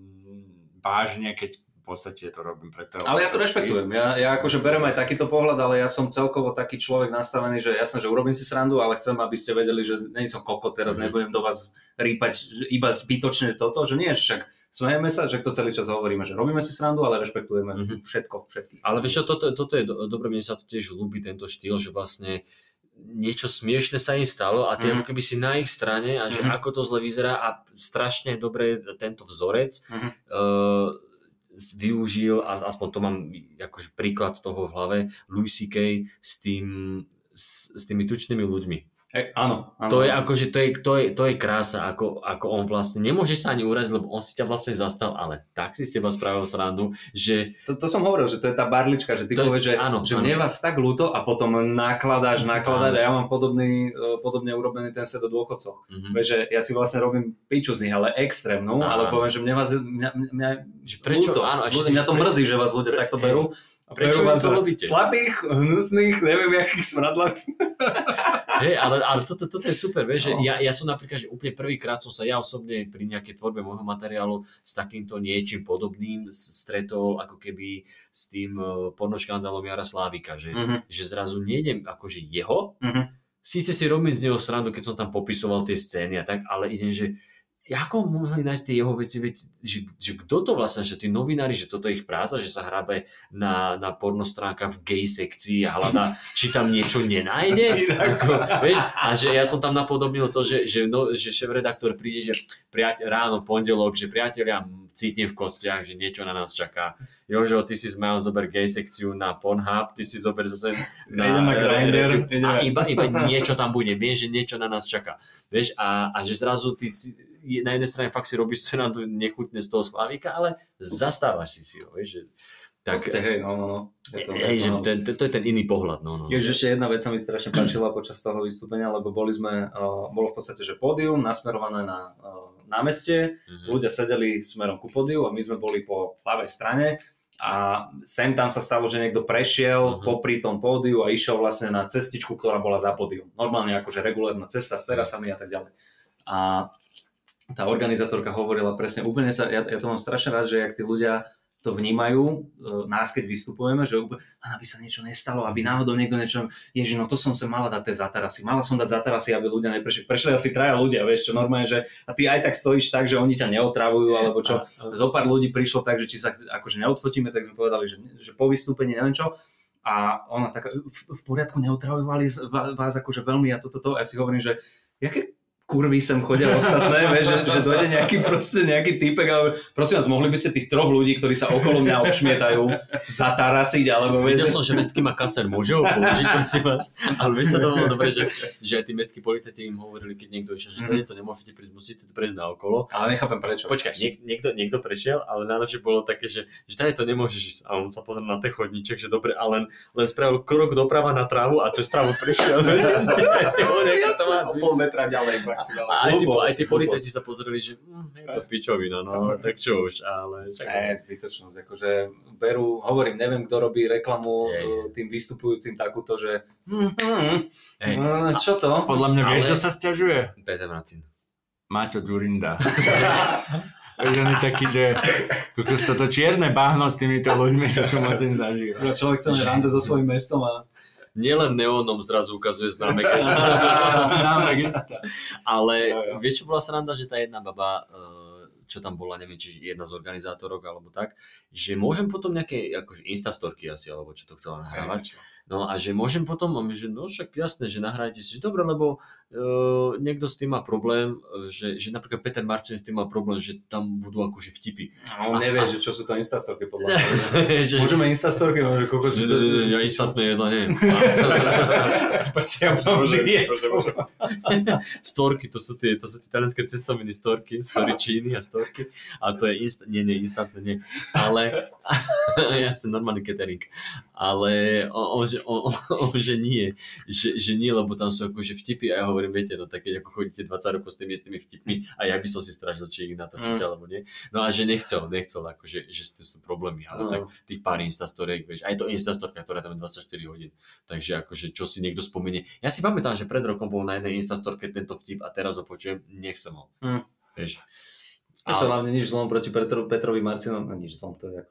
vážne, keď v podstate to robím preto. Ale ja to rešpektujem. Ja, ja akože berem aj takýto pohľad, ale ja som celkovo taký človek nastavený, že jasné, že urobím si srandu, ale chcem, aby ste vedeli, že nie som kokot, teraz Mhm. nebudem do vás rýpať iba zbytočne toto, že nie, že však smejeme sa, že to celý čas hovoríme, že robíme si srandu, ale rešpektujeme Mhm. všetko, všetkých. Ale vieš toto, toto je do, dobre, mne sa to tiež ľúbi, tento štýl, že vlastne niečo smiešne sa im stalo a ty Mhm. ako keby si na ich strane a že Mhm. ako to zle vyzerá a strašne dobre tento vzorec Mhm. uh, využil a aspoň to mám akože príklad toho v hlave Louis C.K. s tým s, s tými tučnými ľuďmi. Hej, áno, áno. To je akože, to je, to je, to je krása, ako, ako on vlastne, nemôže sa ani uraziť, lebo on si ťa vlastne zastal, ale tak si s teba spravil srandu, že To, to som hovoril, že to je tá barlička, že ty To je- povieš, že, áno, že áno. mne vás tak ľúto a potom nakladáš, nakladáš a ja mám podobný, e, podobne urobený ten set do dôchodcov. mhm. Vieš, že ja si vlastne robím piču z nich, ale extrémnu, Áno. ale poviem, že mne vás, mňa, mňa Že prečo? ľúto, Áno, ľúto, mňa to prečo- mrzí, že vás ľudia takto berú Prečo berú vás im to za robíte? Slabých, hnusných, neviem, jakých smradlavých. Hej, ale, ale toto, toto je super, vieš, že No. ja, ja som napríklad, že úplne prvýkrát som sa ja osobne pri nejakej tvorbe môjho materiálu s takýmto niečím podobným stretol ako keby s tým uh, pornoškandálom Jara Slávika, že, Mhm. že zrazu nejdem akože jeho, Mhm. síce si robím z neho srandu, keď som tam popisoval tie scény a tak, ale idem, že ako mohli nájsť tie jeho veci, veď, že, že kto to vlastne, že tí novinári, že toto je ich práca, že sa hrabe na, na pornostránka v gay sekcii a hľadá, či tam niečo nenájde. Ako, vieš, a že ja som tam napodobnil to, že, že, no, že šéf-redaktor príde, že priateľ, ráno, pondelok, že priatelia, cítim v kostiach, že niečo na nás čaká. Jožo, ty si s Majom zober gay sekciu na Pornhub, ty si zober zase na, na Grindr, a iba, iba niečo tam bude, viem, že niečo na nás čaká. Vieš, a, a že zrazu ty si, na jednej strane fakt si robíš srandu nechutne z toho Slavika, ale zastávaš si si ho, vieš, že, tak, Tak, hej, no, no, no. Je to, hej, že no. to, to, to je ten iný pohľad, no, no. Ježiš, ešte jedna vec sa mi strašne páčila počas toho vystúpenia, lebo boli sme, uh, bolo v podstate, že pódium nasmerované na uh, námestie, Mhm. ľudia sedeli smerom ku pódiu a my sme boli po ľavej strane a sem tam sa stalo, že niekto prešiel Mhm. popri tom pódiu a išiel vlastne na cestičku, ktorá bola za pódium. Normálne akože regulárna cesta s terasami a tak ďalej. A tá organizátorka hovorila presne, úplne sa, ja, ja to mám strašne rád, že jak tí ľudia to vnímajú, e, nás keď vystupujeme, že úplne, "Len aby sa niečo nestalo, aby náhodou niekto niečo, ježi, no to som sa mala dať tie zatarasy, mala som dať zatarasy, aby ľudia neprešli. Prešli asi traja ľudia, vieš čo, normálne, že a ty aj tak stojíš tak, že oni ťa neotravujú, alebo čo. Zo pár ľudí prišlo tak, že či sa akože neodfotíme, tak sme povedali, že, že po vystúpení neviem čo. A ona taká, v, v poriadku, neotravovali vás akože veľmi a toto, to, to. A ja si hovorím, že jaké kurvy sem chodia ostatné, vieš, že, že dojde nejaký proste nejaký typek, ale prosím vás, mohli by ste tých troch ľudí, ktorí sa okolo mňa obšmietajú, zatarasiť, alebo Videl vieš, som, že mestský má kaser, môže ho použiť, prosím vás. Ale vieš, čo to bolo dobre, že, že aj tí mestskí policajti im hovorili, keď niekto išiel, že to Mhm. je to nemôžete prísť, musíte to prejsť na okolo. ale nechápem prečo. Počkaj, niek- niekto, niekto prešiel, ale najlepšie bolo také, že, že tady to nemôžeš ísť. A on sa pozrel na ten chodníček, že dobre, a len, len spravil krok doprava na trávu a cez trávu prišiel. vieš, ty vole, ako to máš, o vieš. pol metra ďalej maximálne. A aj tí, aj tí policajti sa pozreli, že hm, je to pičovina, no, tak čo už, ale... Čak, Ne, zbytočnosť, akože berú, hovorím, neviem, kto robí reklamu Hej. uh, tým vystupujúcim takúto, že hm, hm, Hej. čo to? Podľa mňa vieš, Ale- kto sa stiažuje? Peter Marcin. Maťo Ďurinda. Vieš, on je taký, že toto čierne bahno s týmito ľuďmi, čo tu musím zažívať. Človek chce rande so svojím mestom a Nielen neónom zrazu ukazuje známe gesto. Známe gesta. Ale jo. vieš, čo bola sranda, že tá jedna baba, eh, čo tam bola, neviem, či jedna z organizátorok alebo tak, že môžem potom nejaké akože instastorky asi, alebo čo to chcela nahrávať. No a že môžem potom, a my, že no však jasné, že nahrajte si, že dobre, lebo uh, niekto s tým má problém, že, že napríklad Peter Marcin s tým má problém, že tam budú akože vtipy. on nevie, že čo sú to instastorky podľa mňa. že, Môžeme instastorky, môže kokos, že, to... ja instantné jedla neviem. Ja storky, to sú tie, to sú tie talianské cestoviny storky, story číny a storky. A to je inst- nie, nie, instantné, nie. Ale, jasne, normálny catering. Ale on, on, že, on, on, že nie, že, že nie, lebo tam sú akože vtipy a ja hovorím, viete, no tak keď ako chodíte 20 rokov s tými istými vtipmi a ja by som si strážil, či ich natočíte, Mm. alebo nie. No a že nechcel, nechcel, akože, že s tým sú problémy, ale Mm. tak tých pár instastoriek, vieš, aj to instastorka, ktorá tam je 24 hodín. Takže akože, čo si niekto spomenie. Ja si pamätám, že pred rokom bol na jednej instastorke tento vtip a teraz ho počujem, nechcem ho. Mm. Vieš. Ešte hlavne nič zlom proti Petro, Petrovi Marcinovi, no nič zlom to je ako...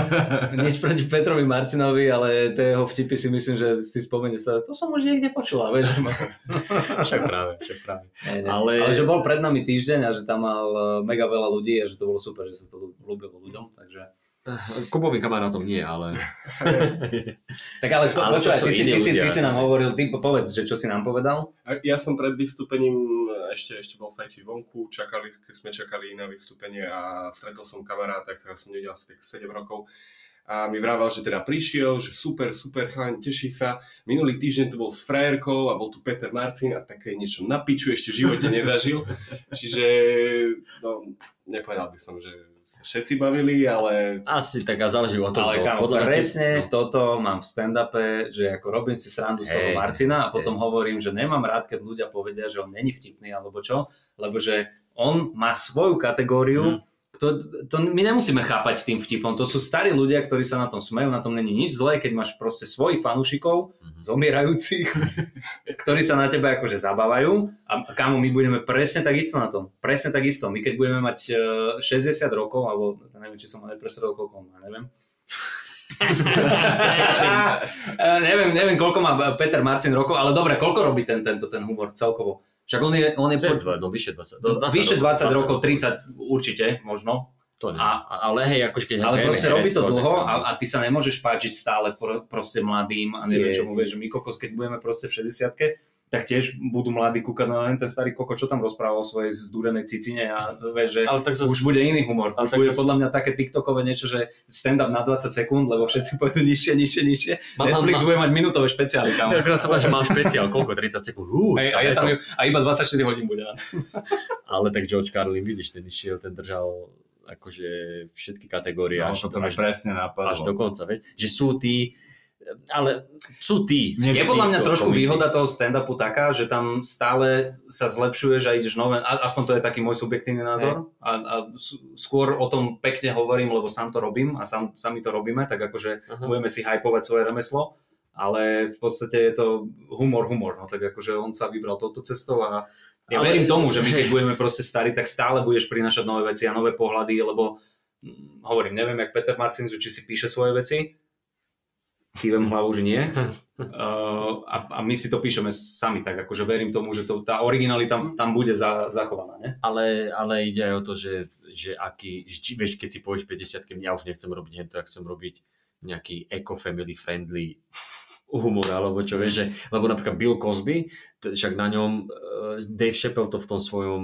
nič proti Petrovi Marcinovi, ale tie jeho vtipy si myslím, že si spomenie sa, to som už niekde počula, vieš. však práve, však práve. Nie, nie. Ale- Ale... ale že bol pred nami týždeň a že tam mal eh, mega veľa ľudí a že to bolo super, že sa to ľú- ľúbilo ľuďom, takže... Kubovým kamarátom nie, ale... Tak ale, po, Ale počúvaj, ty, si, ty, si, ľudia, ty si nám hovoril, ty po- povedz, že čo si nám povedal. Ja som pred vystúpením ešte, ešte bol fajčiť vonku, čakali, keď sme čakali na vystúpenie a stretol som kamaráta, ktorého som nevidel asi tak 7 rokov a mi vravel, že teda prišiel, že super, super, chlaň, teší sa. Minulý týždeň tu bol s frajerkou a bol tu Peter Marcin a také niečo na piču ešte v živote nezažil. Čiže, no, nepovedal by som, že sa všetci bavili, ale Asi tak a záleží od toho. Ale kámo, podľa presne no. toto mám v stand-upe, že ako robím si srandu z toho Marcina a potom hovorím, že nemám rád, keď ľudia povedia, že on není vtipný alebo čo, lebo že on má svoju kategóriu, to, to my nemusíme chápať tým vtipom. To sú starí ľudia, ktorí sa na tom smejú, na tom není nič zlé, keď máš proste svojich fanúšikov, mm-hmm. zomierajúcich, ktorí sa na teba akože zabávajú. A kámo, my budeme presne takisto na tom. Presne takisto. My keď budeme mať e, uh, 60 rokov, alebo neviem, či som ale presredol koľko má, neviem. E, neviem, neviem, koľko má Peter Marcin rokov, ale dobre, koľko robí ten, tento, ten humor celkovo? Však on je... On je Cez po... 2, no vyše 20. Do 20 vyše 20 rokov, 20 rokov, 30 určite, možno. To nie. A, ale hej, akože keď Ale proste robí to dlho a, a, ty sa nemôžeš páčiť stále pro, proste mladým a neviem čo mu vieš, že my kokos, keď budeme proste v 60 tak tiež budú mladí kúkať na ten starý koko, čo tam rozpráva o svojej zdúrenej cicine a vie, že ale tak zas... už bude iný humor. Ale už tak bude zas... podľa mňa také tiktokové niečo, že stand-up na 20 sekúnd, lebo všetci pôjdu nižšie, nižšie, nižšie. Mám, Netflix mám, bude mať minútové špeciály. Tam. Ja sa že mám špeciál, koľko? 30 sekúnd. Uú, a, a, je tam, a iba 24 hodín bude. ale tak George Carlin, vidíš, ten išiel, ten držal akože všetky kategórie. No, až, to, až, presne napadlo. Až do konca, veď? Že sú tí, ale sú tí. Niekedy, je podľa mňa trošku komici. výhoda toho stand-upu taká, že tam stále sa zlepšuje, že ideš nové, aspoň to je taký môj subjektívny názor a, a skôr o tom pekne hovorím, lebo sám to robím a sám, sami to robíme, tak akože uh-huh. budeme si hypovať svoje remeslo, ale v podstate je to humor, humor, no tak akože on sa vybral touto cestou a ja ale... verím tomu, že my keď budeme proste starí, tak stále budeš prinašať nové veci a nové pohľady, lebo hm, hovorím, neviem, jak Peter Marcinzu, či si píše svoje veci, kývem hlavou, že nie. Uh, a, a my si to píšeme sami tak, akože verím tomu, že to, tá originalita tam, tam bude za, zachovaná. Ne? Ale, ale ide aj o to, že, že aký, že, vieš, keď si povieš 50 keď ja už nechcem robiť hento, ja chcem robiť nejaký eco-family friendly humor, alebo čo vieš, že, lebo napríklad Bill Cosby, však na ňom eh, Dave Chappelle to v tom svojom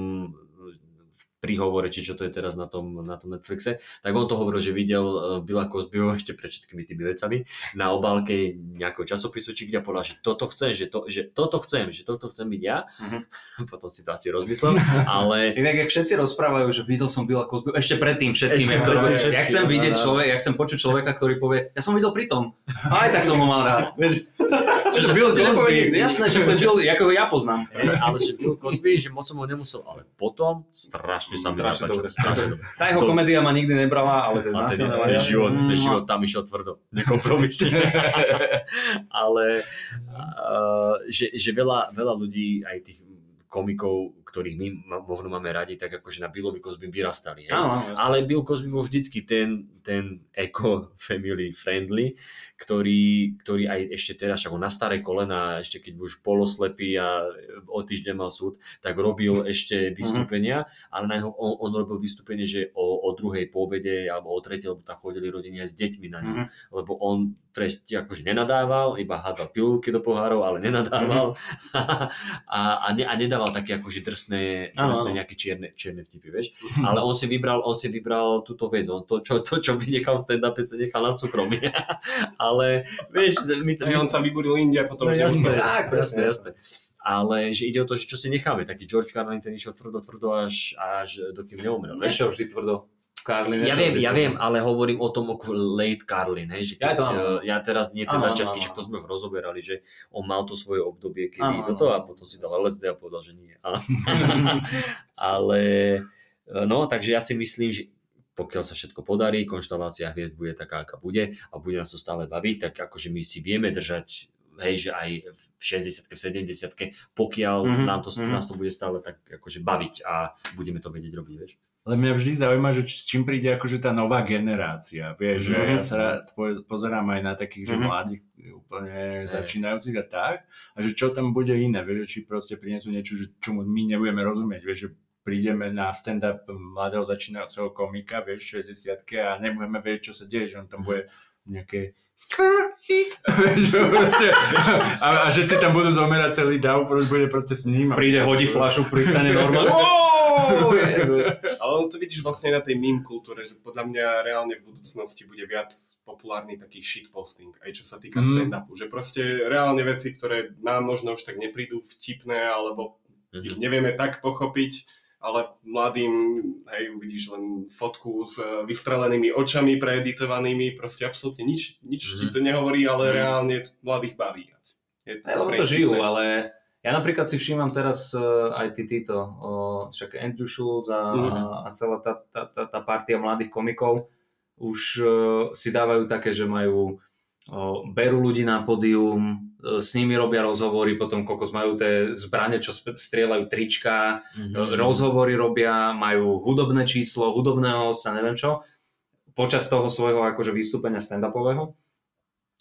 príhovore, či čo to je teraz na tom, na tom Netflixe, tak on to hovoril, že videl e, Billa Cosbyho ešte pred všetkými tými vecami na obálke nejakého časopisu, či kde povedal, že toto chcem, že, to, že toto chcem, že toto chcem byť ja. Uh-huh. Potom si to asi rozmyslel, ale... Inak, keď všetci rozprávajú, že videl som Bila Cosbyho ešte predtým všetkým. Ešte ktoré, pred všetkým. Ja chcem vidieť človek, ja chcem počuť človeka, ktorý povie, ja som videl pri tom. Aj tak som ho mal rád. Čiže Bill Cosby, jasné, že to Bill, ako ja poznám, ale že Bill Cosby, že moc som ho nemusel, ale potom strašne sa mi zapáčil. Strašne dobre. Tá jeho komédia ma nikdy nebrala, ale to je znásilňovanie. Ten život, ten mm. život tam išiel tvrdo, nekompromisne. ale že, že veľa, veľa ľudí, aj tých komikov, ktorých my možno máme radi, tak akože na Billovi Cosby vyrastali. Áno, Ale Bill Cosby bol vždycky ten, ten eco family friendly, ktorý, ktorý aj ešte teraz, ako na staré kolena, ešte keď už poloslepý a o týždeň mal súd, tak robil ešte mhm. vystúpenia, mm-hmm. ale na jeho, on, on robil vystúpenie, že o, o druhej pobede alebo o tretej, lebo tam chodili rodenia s deťmi na ňu, mm-hmm. lebo on pre, akože nenadával, iba hádzal pilulky do pohárov, ale nenadával mm-hmm. a, a, ne, a nedával také akože drs drsné, drsné ano. nejaké čierne, čierne vtipy, vieš. Mhm. Ale on si vybral, on si vybral túto vec, on to, čo, to, čo by nechal v stand-upe, sa nechal na súkromie. Ale, vieš... My, my... on sa vyburil india potom. No, jasné, tak, presne, jasné. ale že ide o to, že čo si necháme. Taký George Carlin, ten išiel tvrdo, tvrdo až, až dokým neumrel. Ne. Nešiel vždy tvrdo. Karlin. Ja viem, ja viem, ale hovorím o tom ako late Karlin, že keď, ja, to, eh, ja teraz nie tie začiatky, že to sme už rozoberali, že on mal to svoje obdobie, kedy áno, toto a potom si dal LSD a povedal, že nie. ale eh, no, takže ja si myslím, že pokiaľ sa všetko podarí, konštalácia hviezd bude taká, aká bude a bude nás to stále baviť, tak akože my si vieme držať hej, že aj v 60 v 70 pokiaľ mm-hmm, nám to, nás to bude stále tak akože baviť a budeme to vedieť robiť, vieš ale mňa vždy zaujíma, že s čím príde akože tá nová generácia. Vieš, mm-hmm. že mhm. ja sa rád pozerám aj na takých, že mm-hmm. mladých úplne hey. začínajúcich a tak, a že čo tam bude iné, vieš, či proste prinesú niečo, že čomu my nebudeme rozumieť, vieš, že prídeme na stand-up mladého začínajúceho komika, vieš, 60 a nebudeme vieť, čo sa deje, že on tam mhm. bude nejaké proste, a, a, že si tam budú zomerať celý dav, bude proste s ním. Príde, hodí flašu, pristane normálne. Ale on to vidíš vlastne na tej meme kultúre, že podľa mňa reálne v budúcnosti bude viac populárny taký shitposting, aj čo sa týka Mhm. stand-upu, že proste reálne veci, ktoré nám možno už tak neprídu vtipné, alebo Mhm. ich nevieme tak pochopiť, ale mladým, hej, uvidíš len fotku s eh, vystrelenými očami preeditovanými, proste absolútne nič, nič ti Mhm. to nehovorí, ale Mhm. reálne to mladých baví. Je Aj, lebo to žijú, ale Ja napríklad si všímam teraz uh, aj tí títo, uh, však Andrew Schultz a, Mhm. a, celá tá, tá, tá, tá partia mladých komikov už uh, si dávajú také, že majú uh, berú ľudí na pódium, uh, s nimi robia rozhovory, potom kokos majú tie zbrane, čo strieľajú trička, Mhm. rozhovory robia, majú hudobné číslo, hudobného sa neviem čo, počas toho svojho akože vystúpenia stand-upového.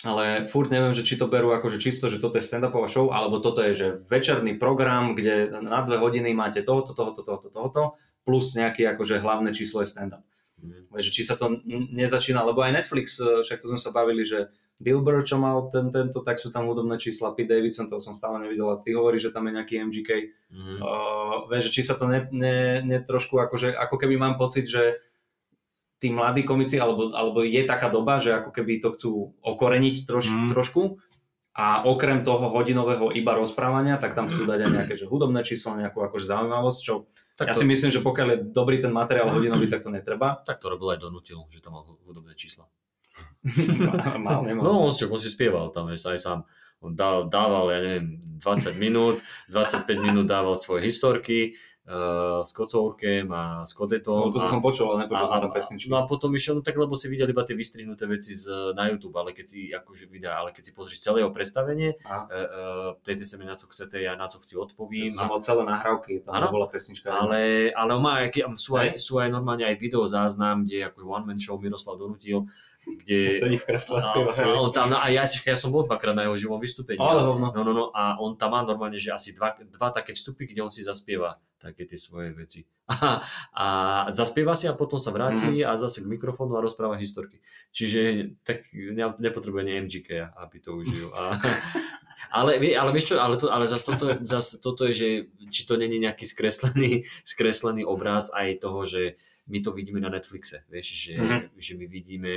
Ale furt neviem, že či to berú akože čisto, že toto je stand-upová show, alebo toto je, že večerný program, kde na dve hodiny máte tohoto, tohoto, tohoto, tohoto, plus nejaký akože hlavné číslo je stand-up. Mhm. Že či sa to nezačína, lebo aj Netflix, e, však to sme sa bavili, že Bill Burr, čo mal ten, tento, tak sú tam hudobné čísla, Pete Davidson, toho som stále nevidel, a ty hovoríš, že tam je nejaký MGK. Mhm. Uh, vieš, že či sa to ne, ne, ne trošku, akože, ako keby mám pocit, že tí mladí komici, alebo, alebo je taká doba, že ako keby to chcú okoreniť troš, Mm. trošku a okrem toho hodinového iba rozprávania, tak tam chcú dať aj nejaké že hudobné číslo, nejakú akože zaujímavosť, čo Tak ja to, si myslím, že pokiaľ je dobrý ten materiál hodinový, tak to netreba. tak to robil aj Donutil, že tam mal hu- hudobné čísla. Mal, nemal. No, on, však, on si spieval tam aj sám. On dal, dával, ja neviem, 20 minút, 25 minút dával svoje historky uh, s kocourkem a s kodetom. No, to a, som počul, ale nepočul a, som tam pesničky. no a potom išiel, no tak lebo si videl iba tie vystrihnuté veci z, na YouTube, ale keď si, akože videa, ale keď si pozrieš celé jeho predstavenie, uh, uh, ptejte sa mi na co chcete, ja na co chci odpovím. som mal celé nahrávky, tam Áno. bola pesnička. Ale, ale má, sú, aj, sú aj normálne aj video záznam, kde ako one man show Miroslav donutil, kde... sedí v kresle a a, spieva a on tam, no a ja, ja som bol dvakrát na jeho živom vystúpení. Ale hovno. No, no, no, a on tam má normálne, že asi dva, dva také vstupy, kde on si zaspieva také tie svoje veci. A, a zaspieva si a potom sa vráti a zase k mikrofónu a rozpráva historky. Čiže tak ne, nepotrebuje ani MGK, aby to užil. A, ale, ale vieš čo, ale, to, ale zase toto, zase toto je, že či to není nejaký skreslený, skreslený obraz aj toho, že my to vidíme na Netflixe, vieš, že, Mhm. že my vidíme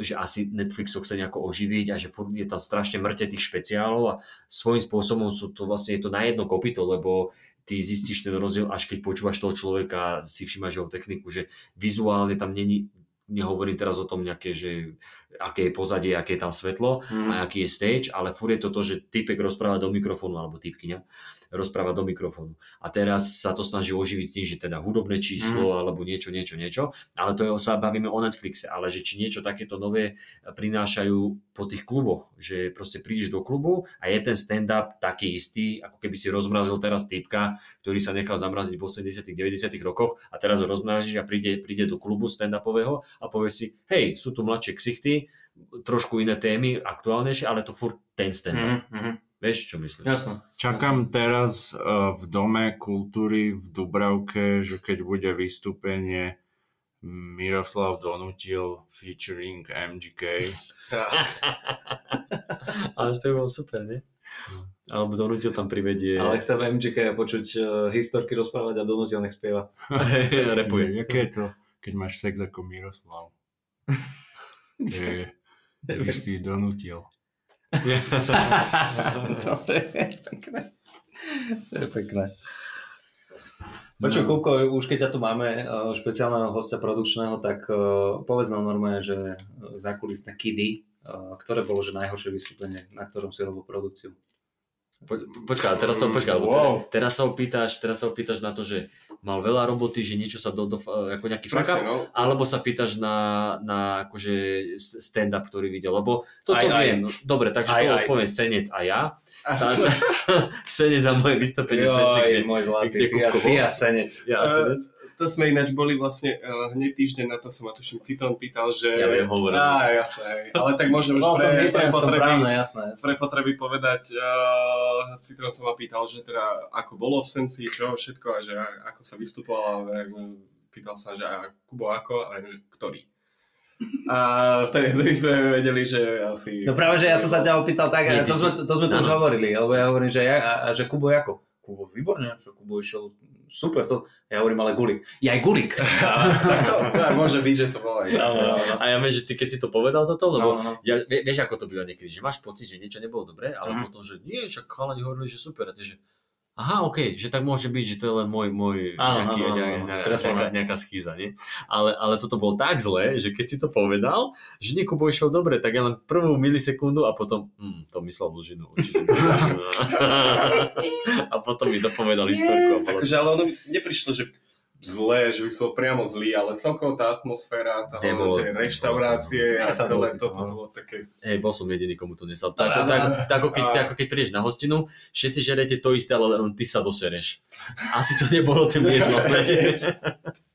že asi Netflix to chce nejako oživiť a že furt je tam strašne mŕte tých špeciálov a svojím spôsobom sú to vlastne je to na jedno kopito, lebo ty zistíš ten rozdiel, až keď počúvaš toho človeka, si všimáš jeho techniku, že vizuálne tam není, nehovorím teraz o tom nejaké, že aké je pozadie, aké je tam svetlo Mm. a aký je stage, ale furt je to to, že typek rozpráva do mikrofónu, alebo typkyňa rozpráva do mikrofónu. A teraz sa to snaží oživiť tým, že teda hudobné číslo, alebo niečo, niečo, niečo, ale to je, sa bavíme o Netflixe, ale že či niečo takéto nové prinášajú po tých kluboch, že proste prídeš do klubu a je ten stand-up taký istý, ako keby si rozmrazil teraz typka, ktorý sa nechal zamraziť v 80 90 rokoch a teraz ho rozmrazíš a príde, príde do klubu stand-upového a povie si, hej, sú tu mladšie ksichty, trošku iné témy, aktuálnejšie, ale to furt ten stand-up. Mhm, mhm. Vieš, čo myslím? Jasno. Čakám teraz uh, v Dome kultúry v Dubravke, že keď bude vystúpenie Miroslav Donutil featuring MGK. Ale to by bolo super, nie? Alebo donútil tam privedie, Ale chcem MGK počuť uh, historky rozprávať a donútil nech spieva. repuje. Že, Jaké je to, keď máš sex ako Miroslav? Že, když si donutil. Dobre, pekné. To je pekné. Počuj, No. Kúko, už keď ťa tu máme, uh, špeciálneho hostia produkčného, tak uh, povedz nám normálne, že zákulisné kidy, ktoré bolo že najhoršie vystúpenie, na ktorom si robil produkciu. Po, počkaj, teraz sa, počkaj, Wow. teraz, teraz sa opýtaš, teraz sa opýtaš na to, že mal veľa roboty, že niečo sa do, do ako nejaký Presne, no. alebo sa pýtaš na, na akože stand-up, ktorý videl, lebo toto Aj, viem. Dobre, takže Aj, to aj. odpoviem Senec a ja. Tá, tá, senec za moje vystúpenie v Senci, kde, môj zlatý, kde ty, a- ty a senec. ja a Senec. To sme ináč boli vlastne uh, hneď týždeň na to sa ma tuším Citron pýtal, že... Ja viem, hovorím. Á, jasné. Ale tak môžem už pre, pre, potreby, právne, jasné. pre potreby povedať, uh, Citron sa ma pýtal, že teda ako bolo v Senci, čo všetko a že a- ako sa vystupoval a vrajím, pýtal sa, že a Kubo ako a že ktorý. A vtedy, vtedy sme vedeli, že asi... No práve, že ja som sa ťa opýtal tak, Nie, to, si- sme, to sme to už hovorili, lebo ja hovorím, že, ja, a, a že Kubo ako? Kubo výborne, že Kubo išiel super, to, ja hovorím, ale Gulik. Ja aj Gulik. tak to, tak môže byť, že to bolo aj. A ja viem, že ty keď si to povedal toto, lebo No, no. ja, vie- vieš, ako to býva niekedy, že máš pocit, že niečo nebolo dobré, ale Mhm. potom, že nie, však chalani hovorili, že super, a ty, že aha, OK, že tak môže byť, že to je len môj, môj Áno, nejaký, áno, áno, nejaká, áno, nejaká, nejaká, schýza, nie? Ale, ale toto bolo tak zlé, že keď si to povedal, že nie Kubo išiel dobre, tak ja len prvú milisekundu a potom, hm, to myslel Lužinu určite. a potom mi dopovedal historku. a bolo- Akože, ale ono mi neprišlo, že zlé, že by som bol priamo zlý, ale celkovo tá atmosféra, toho, tej reštaurácie a Ja sa celé bolo toto to, to bolo také... Hej, bol som jediný, komu to nesal. Tak, tak, tak, ako keď, A- ako keď prídeš na hostinu, všetci žerete to isté, ale len ty sa dosereš. Asi to nebolo tým jedlo.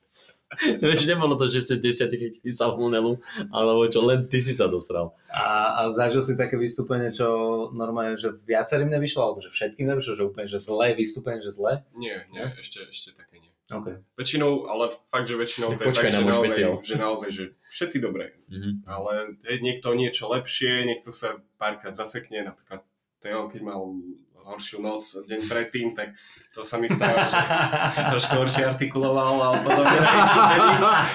vieš. Nebolo to, že desiatich chytili salmonelu, alebo čo, len ty si sa dosral. A, a zažil si také vystúpenie, čo normálne, že viacerým nevyšlo, alebo že všetkým nevyšlo, že úplne, že zlé vystúpenie, že zlé? Nie, nie, ešte, ešte také nie. OK. Väčšinou, ale fakt, že väčšinou Tak to je tak, že naozaj, že naozaj, že všetci dobré. Mhm. Ale je niekto niečo lepšie, niekto sa párkrát zasekne, napríklad Teo, keď mal horšiu noc deň predtým, tak to sa mi stáva, že trošku horšie artikuloval a podobne.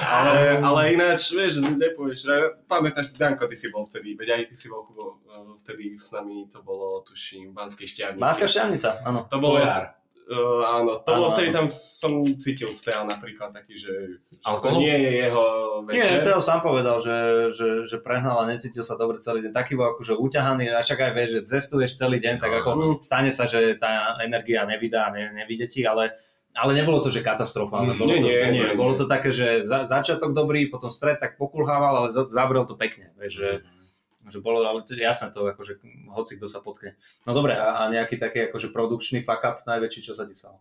ale, ale ináč, vieš, nepovieš, že pamätáš si, Danko, ty si bol vtedy, veď aj ty si bol Kubo, vtedy s nami, to bolo, tuším, Banskej šťavnici. Banská šťavnica, áno. To bolo. Uh, áno, to bolo vtedy tam som cítil z Tea napríklad taký, že, že to nie je jeho Nie, večer. Teo sám povedal, že, že, že prehnal a necítil sa dobre celý deň. Taký bol akože uťahaný, a však aj vieš, že cestuješ celý deň, tak ako stane sa, že tá energia nevydá, ne, nevíde ti, ale ale nebolo to, že katastrofálne. Mm, Bolo, nie, to, nie, nie, nie, bolo nie. to také, že za, začiatok dobrý, potom stred tak pokulhával, ale za- zavrel to pekne. Vieš, že, že bolo, ale jasné to, akože hoci kto sa potkne. No dobre, a, a nejaký taký akože produkčný fuck up najväčší, čo sa ti stalo?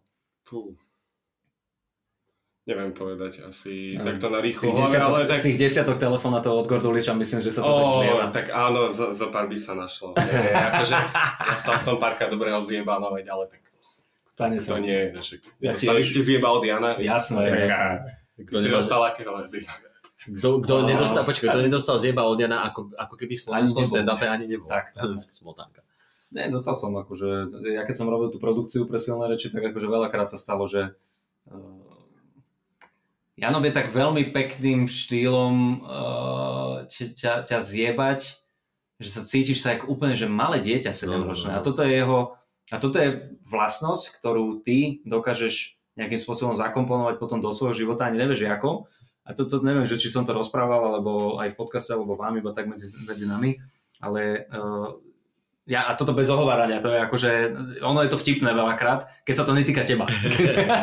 Neviem povedať, asi Neviem. takto na Z rýchlo tých, hlave, desiatok, ale z tak... tých desiatok telefónatov od Gorduliča myslím, že sa to tak Ó, zlieva. tak áno, zo, zo pár by sa našlo. Nie, akože, dostal som párka dobrého zjebano, veď, ale tak Stane sa. to nie je. Že, Ja tiež. ste zjeba od Jana. Jasné, Tak, jasné. Kto, si nemá, dostal akého zjeba. Kto, kto, No. nedostal, počkaj, kto nedostal zjeba od Jana, ako, ako keby v slovenskom stand-upe ani nebol. Tak, tak. Smotanka. Ne, dostal som akože, ja keď som robil tú produkciu pre silné reči, tak akože veľakrát sa stalo, že uh, Janov je tak veľmi pekným štýlom uh, ťa, ťa, zjebať, že sa cítiš sa ako úplne, že malé dieťa 7 ročné. A No, no, no. toto je jeho, a toto je vlastnosť, ktorú ty dokážeš nejakým spôsobom zakomponovať potom do svojho života, ani nevieš ako. A toto neviem, že či som to rozprával, alebo aj v podcaste, alebo vám, iba tak medzi, medzi nami. Ale uh, ja, a toto bez ohovárania, to je akože, ono je to vtipné veľakrát, keď sa to netýka teba.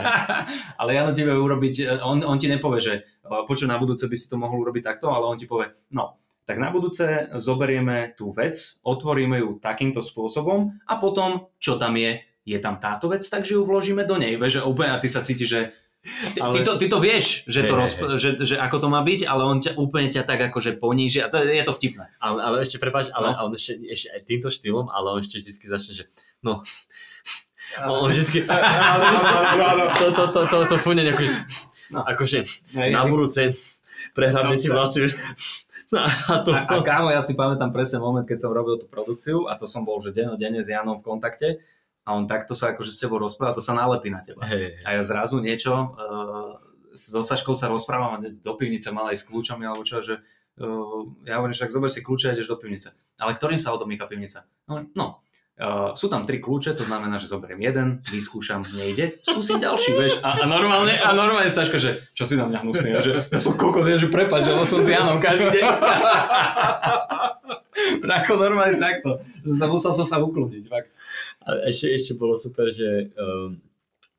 ale ja na tebe urobiť, on, on ti nepovie, že uh, počuj, na budúce by si to mohol urobiť takto, ale on ti povie, no, tak na budúce zoberieme tú vec, otvoríme ju takýmto spôsobom a potom, čo tam je, je tam táto vec, takže ju vložíme do nej. Vieš, že úplne a ty sa cítiš, že Ale- ty, to, ty to vieš, že, to Hej, rozp- že, že ako to má byť, ale on ťa úplne ťa tak akože poníži a to, je to vtipné. Ale, ale ešte, prepáč, ale No. on ešte, ešte aj týmto štýlom, ale on ešte vždycky začne, že no, on vždycky, to, to, to, to, to fúne nejako, No. akože na budúce prehráme si vlasy. No, a to, A, a kámo, ja si pamätám presne moment, keď som robil tú produkciu a to som bol, že dennodenne s Janom v kontakte a on takto sa akože s tebou rozpráva, to sa nalepí na teba. hej, A ja zrazu niečo, uh, so Saškou sa rozprávam do pivnice mal aj s kľúčami alebo čo, že uh, ja hovorím, však zober si kľúče a ideš do pivnice. Ale ktorým sa odomýka pivnica? No, no uh, sú tam tri kľúče, to znamená, že zoberiem jeden, vyskúšam, nejde, skúsim ďalší, vieš. A, a normálne, a normálne Saška, že čo si na mňa hnusný, ja, že ja som kokot, ja, že prepáč, že on som s Janom každý deň. Bracho, normálne takto. Že sa musel som sa ukludniť, fakt. A ešte, ešte bolo super, že um,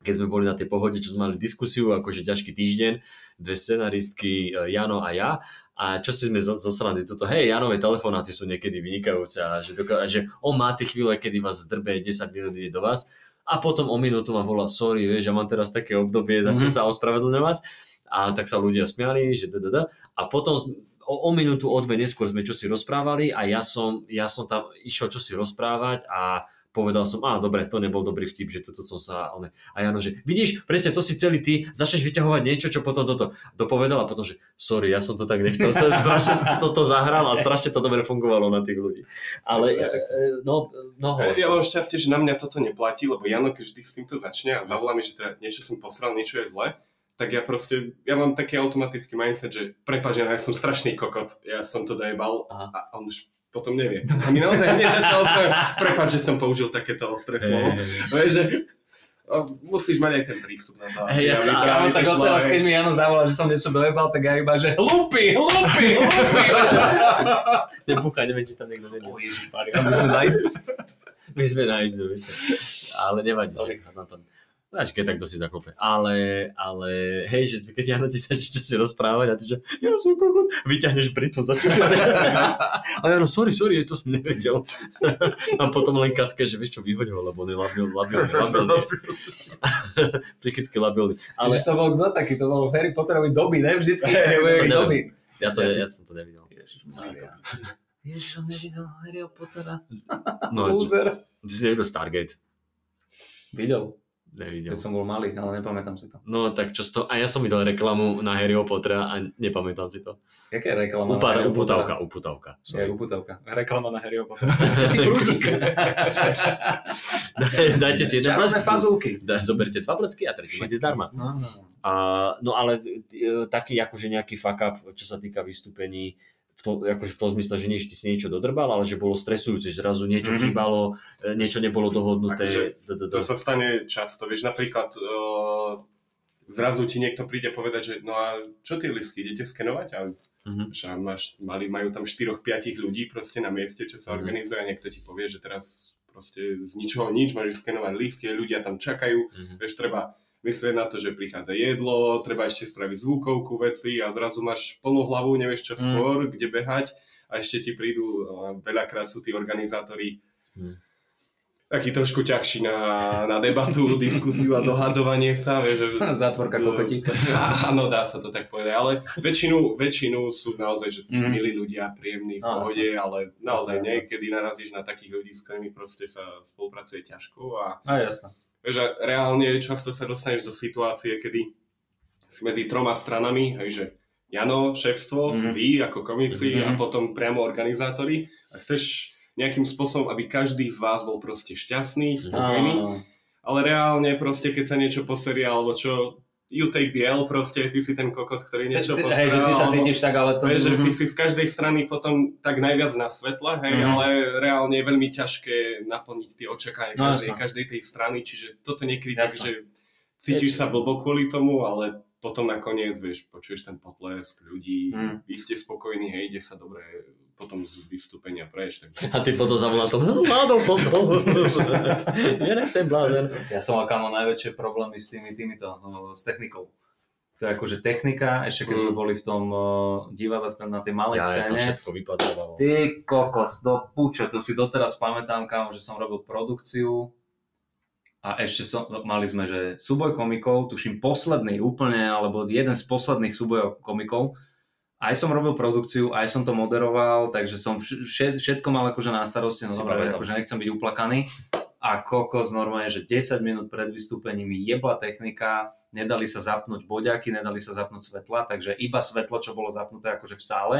keď sme boli na tej pohode, čo sme mali diskusiu, akože ťažký týždeň, dve scenaristky, uh, Jano a ja, a čo si sme zo, zo srandy toto, hej, Janové telefonáty sú niekedy vynikajúce a že, doká- že on má tie chvíle, kedy vás zdrbe 10 minút ide do vás. A potom o minútu vám volá, sorry, vieš, ja mám teraz také obdobie, začne Mhm. sa ospravedlňovať. A tak sa ľudia smiali, že da, a potom o, o minútu, o dve neskôr sme čo si rozprávali a ja som, ja som tam išiel čo si rozprávať a povedal som, á, dobre, to nebol dobrý vtip, že toto som sa... One. A Jano, že vidíš, presne to si celý ty, začneš vyťahovať niečo, čo potom toto dopovedal a potom, že sorry, ja som to tak nechcel, sa strašne som toto zahral a strašne to dobre fungovalo na tých ľudí. Ale, e, e, no, no, Ja mám šťastie, že na mňa toto neplatí, lebo Jano, keď vždy s týmto začne a zavolá mi, že teda niečo som posral, niečo je zle, tak ja proste, ja mám taký automatický mindset, že prepáč, ja som strašný kokot, ja som to dojebal Aha. a on už potom nevie. Sa mi naozaj hneď začal ospravedlňovať, prepáč, že som použil takéto ostré slovo. Vieš, že A musíš mať aj ten prístup na to. Hej, to ale Ja ani mám tak odteraz, hej. keď mi Jano zavolá, že som niečo dojebal, tak ja iba, že hlupy, hlupy, hlupy. Nebúcha, neviem, či tam niekto nevie. O Ježišmarja, my sme na izbe. My sme na izbe. Ale nevadí, že na tom. Máš, keď tak to si zaklope. Ale, ale, hej, že keď ja na ti začne si rozprávať a ty, že ja som kokot, vyťahneš britu, začneš sa A ja no, sorry, sorry, to som nevedel. a potom len katke, že vieš čo, vyhoď ho, lebo on je labil, labilný, labilný. Psychicky labilný. Ale Ale to bol kto taký, to bol Harry Potterovi doby, ne? Vždycky hey, to doby. ja, to, Ja ja, som to nevidel. Ježišmarja. Ježiš, on nevidel Harryho Pottera. No, Loser. ty si nevidel Stargate. Videl, Nevidel. keď som bol malý, ale nepamätám si to. No tak čo to, a ja som videl reklamu na Harryho Pottera a nepamätám si to. Jaká je reklama? na Upár, Harryho uputavka, uputavka. Je Sorry. uputavka. Reklama na Harryho Pottera. Si prútik. Daj- Dajte si jeden blesk. fazulky. Daj, zoberte dva blesky a tretí máte zdarma. No, no. A, no ale e, taký akože nejaký fuck up, čo sa týka vystúpení, v to, akože v tom zmysle, že že ty si niečo dodrbal, ale že bolo stresujúce, že zrazu niečo Mhm. chýbalo, e, niečo nebolo dohodnuté. Akože To sa stane často, vieš, napríklad uh, zrazu ti niekto príde povedať, že no a čo tie listky, idete skenovať? A Mhm. že máš, mali, majú tam 4-5 ľudí proste na mieste, čo sa Mhm. organizuje a niekto ti povie, že teraz proste z ničoho nič, máš skenovať lístky, ľudia tam čakajú, Mhm. vieš, treba myslieť na to, že prichádza jedlo, treba ešte spraviť zvukovku veci a zrazu máš plnú hlavu, nevieš čo Mm. skôr, kde behať a ešte ti prídu, a veľakrát sú tí organizátori Mm. taký trošku ťažší na, na debatu, diskusiu a dohadovanie sa, vieš, že... Zátvorka kokotí. Áno, dá sa to tak povedať, ale väčšinu, väčšinu sú naozaj že Mhm. milí ľudia, príjemní, v No, pohode, ale naozaj jasné. niekedy narazíš na takých ľudí, s ktorými proste sa spolupracuje ťažko a No jasné. Vieš, a reálne často sa dostaneš do situácie, kedy si medzi troma stranami, hej, že Jano, šéfstvo, Mhm. vy ako komici a Mhm. potom priamo organizátori a chceš nejakým spôsobom, aby každý z vás bol proste šťastný, spokojný, Áno. ale reálne proste, keď sa niečo poserie alebo čo, you take the L proste, ty si ten kokot, ktorý niečo poserie. Hej, že ty sa cítiš tak, ale to... Vieš, že ty si z každej strany potom tak najviac na svetle, hej, Mhm. ale reálne je veľmi ťažké naplniť tie očakávania No, každej, každej tej strany, čiže toto niekedy tak, že cítiš sa blbo kvôli tomu, ale potom nakoniec, vieš, počuješ ten potlesk ľudí, Mhm. vy ste spokojní, hej, ide sa dobre potom z vystúpenia prejsť. Tak... A ty potom zavolal to, vládol som to. ja nechcem blázen. Ja som mal kamo najväčšie problémy s tými, týmito, no, s technikou. To je akože technika, ešte keď Mm. sme boli v tom uh, divadle na tej malej Ja, to scéne. všetko vypadávalo. Ty kokos, do púče, to si doteraz pamätám, kámo, že som robil produkciu a ešte som, mali sme, že súboj komikov, tuším posledný úplne, alebo jeden z posledných súbojov komikov. Aj som robil produkciu, aj som to moderoval, takže som vš- všetko mal akože na starosti, no dobre, akože nechcem byť uplakaný. A kokos normálne, že 10 minút pred vystúpením jebla technika, nedali sa zapnúť boďaky, nedali sa zapnúť svetla, takže iba svetlo, čo bolo zapnuté akože v sále,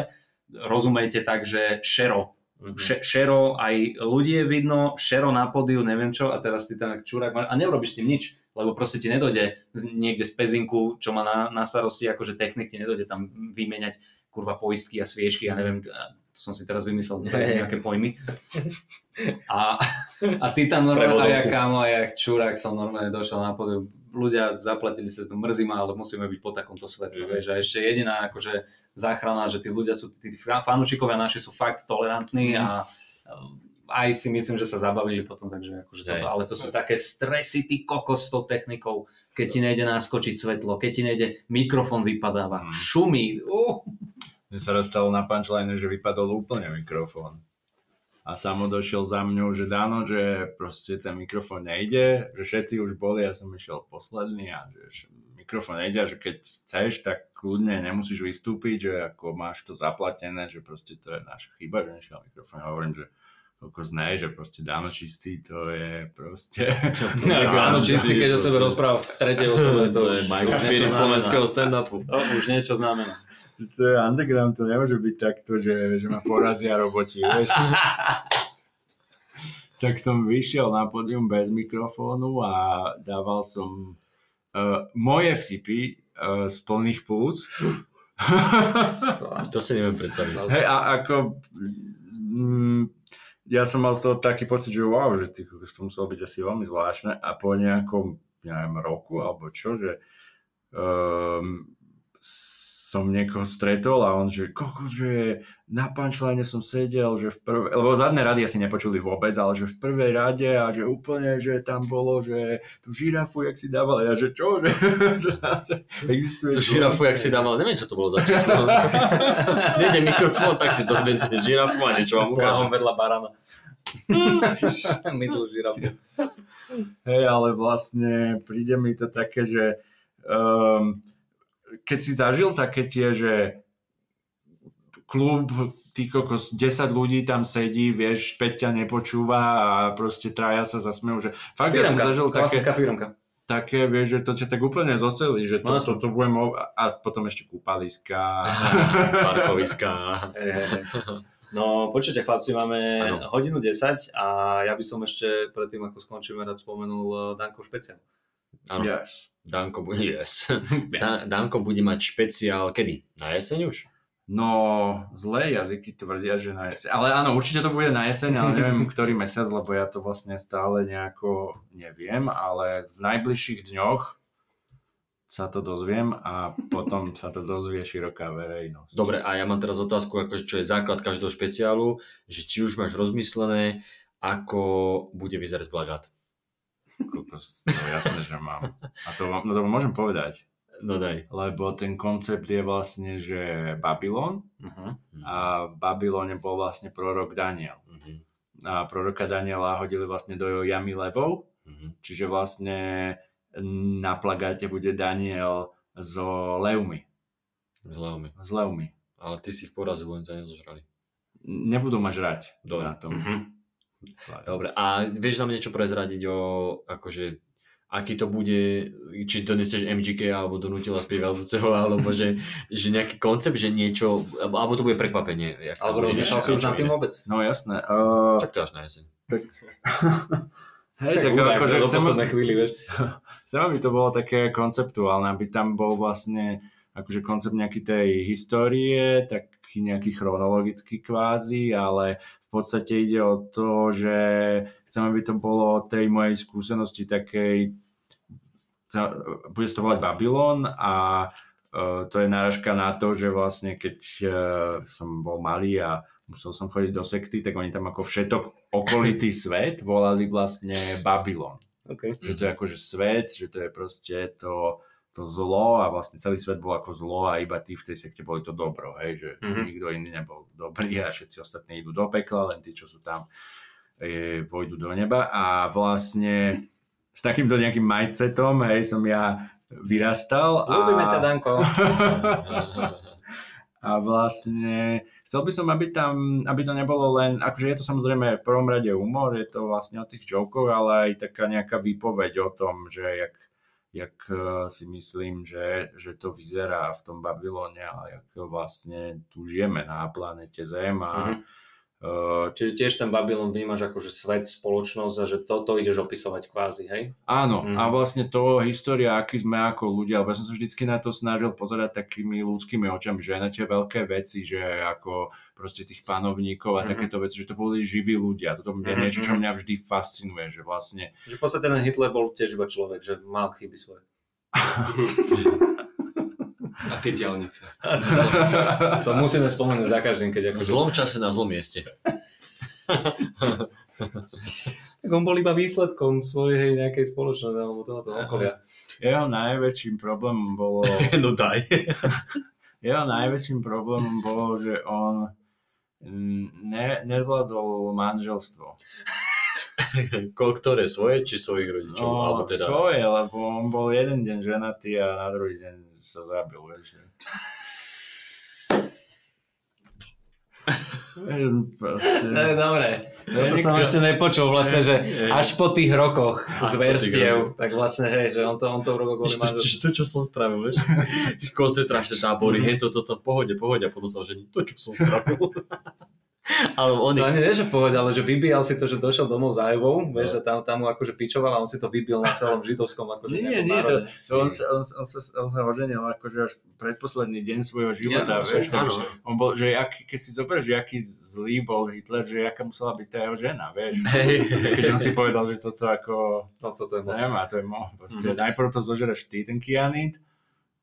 rozumejte tak, že šero, Mhm. Še- šero, aj ľudí je vidno, šero na pódiu, neviem čo, a teraz ty tam čurák máš, a neurobíš s tým nič, lebo proste ti nedojde niekde z pezinku, čo má na, na starosti akože technik, ti nedojde tam vymieňať kurva poistky a sviečky, ja neviem, a to som si teraz vymyslel Hej. nejaké pojmy. A, a ty tam normálne, ja kámo, a jak čurák som normálne došiel na pódium, ľudia zaplatili sa to, mrzí ma, ale musíme byť po takomto svetle, Mhm. vieš, a ešte jediná akože záchrana, že tí ľudia sú, tí fanúšikovia naši sú fakt tolerantní a aj si myslím, že sa zabavili potom, takže akože toto, ale to sú také stresy, ty kokos s tou technikou, keď ti nejde naskočiť svetlo, keď ti nejde, mikrofón vypadáva, Mm. šumí, uh, Mne sa dostalo na punchline, že vypadol úplne mikrofón. A samo došiel za mňou, že dáno, že proste ten mikrofón nejde, že všetci už boli, ja som išiel posledný a že mikrofón nejde a že keď chceš, tak kľudne nemusíš vystúpiť, že ako máš to zaplatené, že proste to je naša chyba, že nešiel mikrofón. Ja hovorím, že kokos ne, že proste dáno čistý, to je proste... áno, čistý, keď o sebe rozpráva v tretej osobe, to, To je Michael Spirit slovenského stand-upu. To už niečo znamená. To je underground, to nemôže byť takto, že, že ma porazia roboti, vieš. tak som vyšiel na pódium bez mikrofónu a dával som uh, moje vtipy uh, z plných plúc. To si neviem predstaviť. Hej, a ako... Mm, ja som mal z toho taký pocit, že wow, že ty, to muselo byť asi veľmi zvláštne a po nejakom neviem, roku alebo čo, že um, som niekoho stretol a on, že koko, že na punchline som sedel, že v prvej, lebo zadné rady asi nepočuli vôbec, ale že v prvej rade a že úplne, že tam bolo, že tú žirafu, jak si dával, ja že čo, že existuje. Co žirafu, jak si dával, neviem, čo to bolo za číslo. Nejde mikrofón, tak si to si žirafu a niečo vám ukážem. vedľa barana. Mydl žirafu. Hej, ale vlastne príde mi to také, že um, keď si zažil také tie, že klub, ty kokos, 10 ľudí tam sedí, vieš, 5 ťa nepočúva a proste traja sa zasmejú, že fakt ja som Firmka, zažil také, firmka. také, vieš, že to ťa tak úplne zocelí, že to, No, to, to budem, o- a potom ešte kúpaliska. Parkoviska. Hej. No počujte chlapci, máme Áno. hodinu 10 a ja by som ešte predtým, ako skončíme, rád spomenul eh, Danko špeciál. Áno, Yes. Danko bude, yes. Da, Danko bude mať špeciál kedy? Na jeseň už? No, zlé jazyky tvrdia, že na jeseň. Ale áno, určite to bude na jeseň, ale neviem, ktorý mesiac, lebo ja to vlastne stále nejako neviem, ale v najbližších dňoch sa to dozviem a potom sa to dozvie široká verejnosť. Dobre, a ja mám teraz otázku, akože čo je základ každého špeciálu, že či už máš rozmyslené, ako bude vyzerať plagát. Kokos, No jasné, že mám. A to, vám- no to vám môžem povedať, No daj. lebo ten koncept je vlastne, že Babylon Uh-huh. a v Babylone bol vlastne prorok Daniel. Mhm, A proroka Daniela hodili vlastne do jamy levov mhm. Čiže vlastne na plagáte bude Daniel so levmi. Zle mi. S levmi. Ale ty si ich porazil, oni ťa nezožrali. Nebudú ma žrať Dobre. na tom. Mhm. Dobre, a vieš nám niečo prezradiť o, akože, aký to bude, či donesieš MGK alebo donútila spievajúceho, alebo že, že nejaký koncept, že niečo, alebo, alebo to bude prekvapenie. Jak Alebo rozmýšľal si už nad tým vôbec? No jasné. Uh, Tak to až na jeseň. hej, tak, akože do poslednej chvíli, vieš. chcem, aby to bolo také konceptuálne, aby tam bol vlastne akože koncept nejaký tej histórie, taký nejaký chronologický kvázi, ale v podstate ide o to, že chcem, aby to bolo o tej mojej skúsenosti takej bude sa to volať Babylon a uh, to je náražka na to, že vlastne keď uh, som bol malý a musel som chodiť do sekty, tak oni tam ako všetok okolitý svet volali vlastne Babylon Okay. že to je akože svet, že to je proste to, to zlo a vlastne celý svet bol ako zlo a iba tí v tej sekte boli to dobro, hej, že Mhm. mm-hmm. nikto iný nebol dobrý a všetci ostatní idú do pekla, len tí, čo sú tam, e, pôjdu do neba a vlastne s takýmto nejakým mindsetom, hej, som ja vyrastal. Ľúbime a... ťa, Danko. A vlastne chcel by som, aby tam, aby to nebolo len, akože je to samozrejme v prvom rade humor, je to vlastne o tých jokoch, ale aj taká nejaká výpoveď o tom, že jak, jak eh, si myslím, že, že to vyzerá v tom Babylone a jak vlastne tu žijeme na planete Zem a Mhm. mm-hmm. Čiže tiež ten Babylon vnímaš ako že svet, spoločnosť a že toto ideš opisovať kvázi, hej? Áno, Mhm. a vlastne to história, aký sme ako ľudia, lebo ja som sa vždycky na to snažil pozerať takými ľudskými očami, že aj na tie veľké veci, že ako proste tých panovníkov a Mhm. takéto veci, že to boli živí ľudia. Toto je Mhm, niečo, čo mhm. mňa vždy fascinuje, že vlastne Že v podstate ten Hitler bol tiež iba človek, že mal chyby svoje. A tie diálnice. To musíme spomenúť za každým, keď V ako... zlom čase na zlom mieste. Tak on bol iba výsledkom svojej nejakej spoločnosti alebo tohoto okolia. jeho najväčším problémom bolo, no daj. jeho najväčším problémom bolo, že on mm, ne, nezvládol manželstvo. Ko, ktoré svoje, či svojich rodičov? No, alebo teda... svoje, lebo on bol jeden deň ženatý a na druhý deň sa zabil, vieš. že. Proste, No, dobre. je To som ešte nepočul vlastne, že až po tých rokoch Až z verstiev, tak vlastne hej, že on to, on to urobil kvôli To, manželstvu. to, čo som spravil, vieš? Koncentračné tábory, hej, to, to, to, pohode, pohode, a potom sa žení, to, čo som spravil. Ale on To ani nie, že v pohode, ale že vybíjal si to, že došiel domov za Evou, vieš, že tam, tam mu akože pičoval a on si to vybil na celom židovskom akože Nie, nie, to, to on, sa, on, on, sa, on sa oženil akože až predposledný deň svojho života, Ja, vieš, áno. takže on bol, že jak, keď si zoberieš, že aký zlý bol Hitler, že jaká musela byť tá jeho žena, vieš. Hej. Keď on si povedal, že toto ako, No toto je moc. nemá, to je mo, proste, Mhm. najprv to zožereš ty, ten kianit,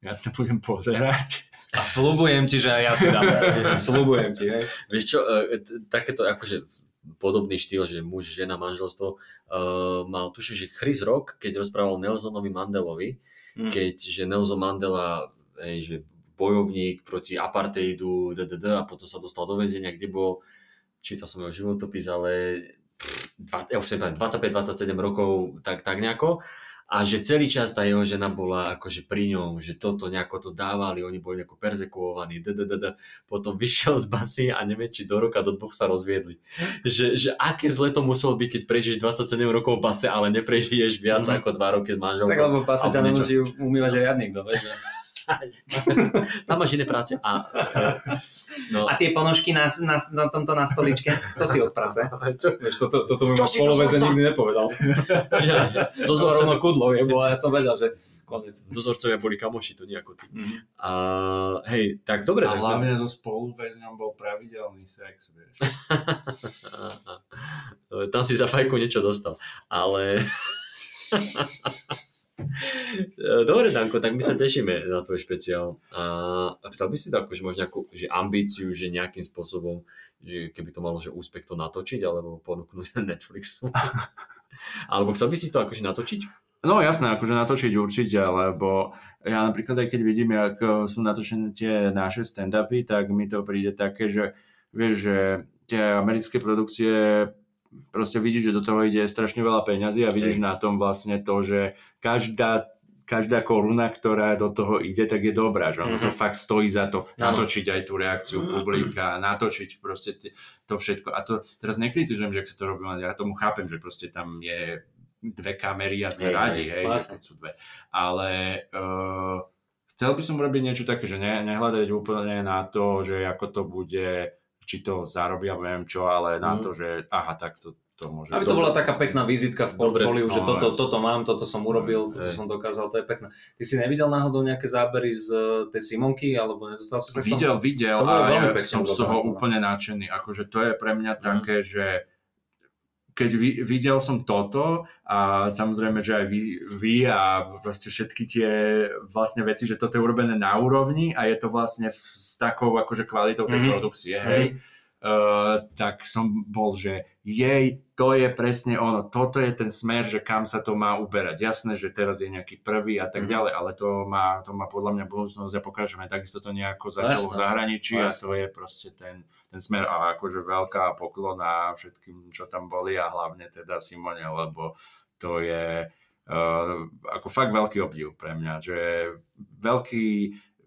ja sa budem pozerať. A slubujem ti, že aj ja si dám. slubujem ti, hej. Vieš čo, e, takéto akože podobný štýl, že muž, žena, manželstvo, uh, mal tuším, že Chris Rock, keď rozprával Nelsonovi Mandelovi, Mm. keď, že Nelson Mandela, hej, že bojovník proti apartheidu, ddd, a potom sa dostal do väzenia, kde bol, čítal som jeho životopis, ale pff, dva, ja už si nepamätám, 25-27 rokov, tak, tak nejako. A že celý čas tá jeho žena bola akože pri ňom, že toto nejako to dávali, oni boli nejako perzekuovaní, ddd. Potom vyšiel z basy a neviem, či do roka, do dvoch sa rozviedli. Že, že aké zle to muselo byť, keď prežiješ 27 rokov v base, ale neprežiješ viac Mhm. ako 2 roky s manželkou. Tak lebo pasa ťa Alebo niečo. nenúti umývať riadnik, no, vieš, že- Tam máš iné práce a... No, A tie ponožky na, na, na tomto na stoličke, to si odprace. Vieš, toto, toto mi Čo poloväze zvodca? nikdy nepovedal. že, To som rovno kudlo, je, bo ja som vedel, že konec. dozorcovia boli kamoši, to nie ako ty. Mhm. A hej, tak dobre, A tak sme... hlavne so spoluväzňom bol pravidelný sex, vieš. Tam si za fajku niečo dostal. Ale... Dobre, Danko, tak my sa tešíme na tvoj špeciál. A a chcel by si to akože možno nejakú že ambíciu, že nejakým spôsobom, že keby to malo že úspech to natočiť, alebo ponúknuť Netflixu. alebo chcel by si to akože natočiť? No jasné, akože natočiť určite, lebo ja napríklad aj keď vidím, jak eh, sú natočené tie naše stand-upy, tak mi to príde také, že vieš, že tie americké produkcie proste vidíš, že do toho ide strašne veľa peňazí a vidíš Hej. na tom vlastne to, že každá každá koruna, ktorá do toho ide, tak je dobrá, že ono to Mhm. fakt stojí za to Áno. natočiť aj tú reakciu publika, natočiť proste to všetko. A to teraz nekritizujem, že ak sa to robí, ja tomu chápem, že proste tam je dve kamery a sme Hej, radi, hej, hej, sú dve. Ale uh, chcel by som urobiť niečo také, že ne, nehľadať úplne na to, že ako to bude, či to zarobí, alebo neviem čo, ale na Mhm. to, že aha, tak to, to môže Aby to bola taká pekná vizitka v portfóliu, že no, toto, jasne. toto mám, toto som urobil, toto som dokázal, to je pekné. Ty si nevidel náhodou nejaké zábery z eh, tej Simonky, alebo nedostal si sa k tomu? Videl, videl a ja som z toho úplne nadšený. Akože to je pre mňa Mhm. také, že keď vi, videl som toto a samozrejme, že aj vy, vy a proste všetky tie vlastne veci, že toto je urobené na úrovni a je to vlastne v- s takou akože kvalitou tej Mhm. produkcie, hej, Uh, tak som bol, že jej, to je presne ono, toto je ten smer, že kam sa to má uberať. Jasné, že teraz je nejaký prvý a tak Mhm. ďalej, ale to má, to má podľa mňa budúcnosť a pokračujeme. Takisto to nejako začalo v zahraničí a Jasné. to je proste ten, ten smer a akože veľká poklona všetkým, čo tam boli a hlavne teda Simone, lebo to je uh, ako fakt veľký obdiv pre mňa, že veľký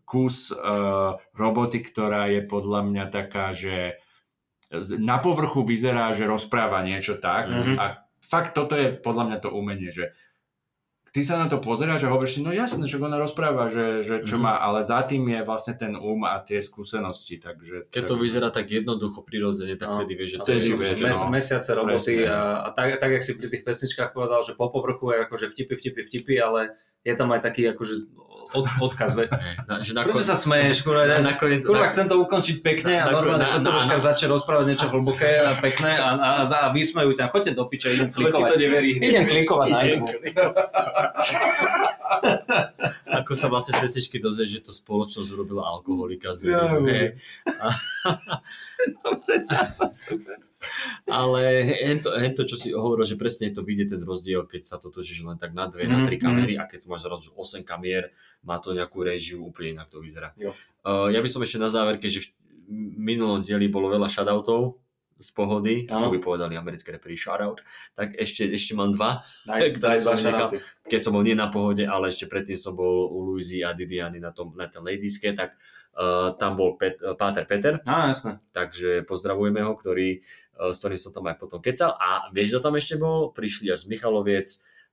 kus uh, roboty, ktorá je podľa mňa taká, že na povrchu vyzerá, že rozpráva niečo tak Mhm. a fakt toto je podľa mňa to umenie, že ty sa na to pozeráš a hovoríš si, no jasné, že ona rozpráva, že, že čo Mhm. má, ale za tým je vlastne ten um a tie skúsenosti, takže... Keď to vyzerá tak jednoducho, prirodzene, tak No. vtedy vieš, že to sú vieš, mes, no. mesiace roboty Presne. a, a tak, tak, jak si pri tých pesničkách povedal, že po povrchu je akože vtipy, vtipy, vtipy, ale je tam aj taký akože od, odkaz. Ve, na, že prečo sa smeješ? Kurva, na, nakoniec, kurva, na, chcem to ukončiť pekne a Na- normálne na- na- na- začne rozprávať niečo hlboké a pekné a, a, a, za, a vysmejú ťa. Choďte do piče, idem klikovať. neverí. Idem klikovať na izbu. ako sa vlastne z pesničky dozvie, že to spoločnosť urobila alkoholika z Ja, ľudí, hej. A- Ale hento, hento, čo si hovoril, že presne to vidie ten rozdiel, keď sa to točíš len tak na dve, na Mhm, tri kamery a keď tu máš zrazu 8 kamier, má to nejakú režiu, úplne inak to vyzerá. Jo. Uh, ja by som ešte na záver, keďže v minulom dieli bolo veľa shoutoutov z pohody, ako by povedali americké repery shoutout, tak ešte, ešte mám dva, Daj, Ktoré som nechal. keď som bol nie na pohode, ale ešte predtým som bol u Luizy a Didiany na, tom, na tej ladiske, tak uh, tam bol Pet, uh, Páter Peter, Á, jasné. takže pozdravujeme ho, ktorý, s ktorým som tam aj potom kecal. A vieš, kto tam ešte bol? Prišli až z Michaloviec,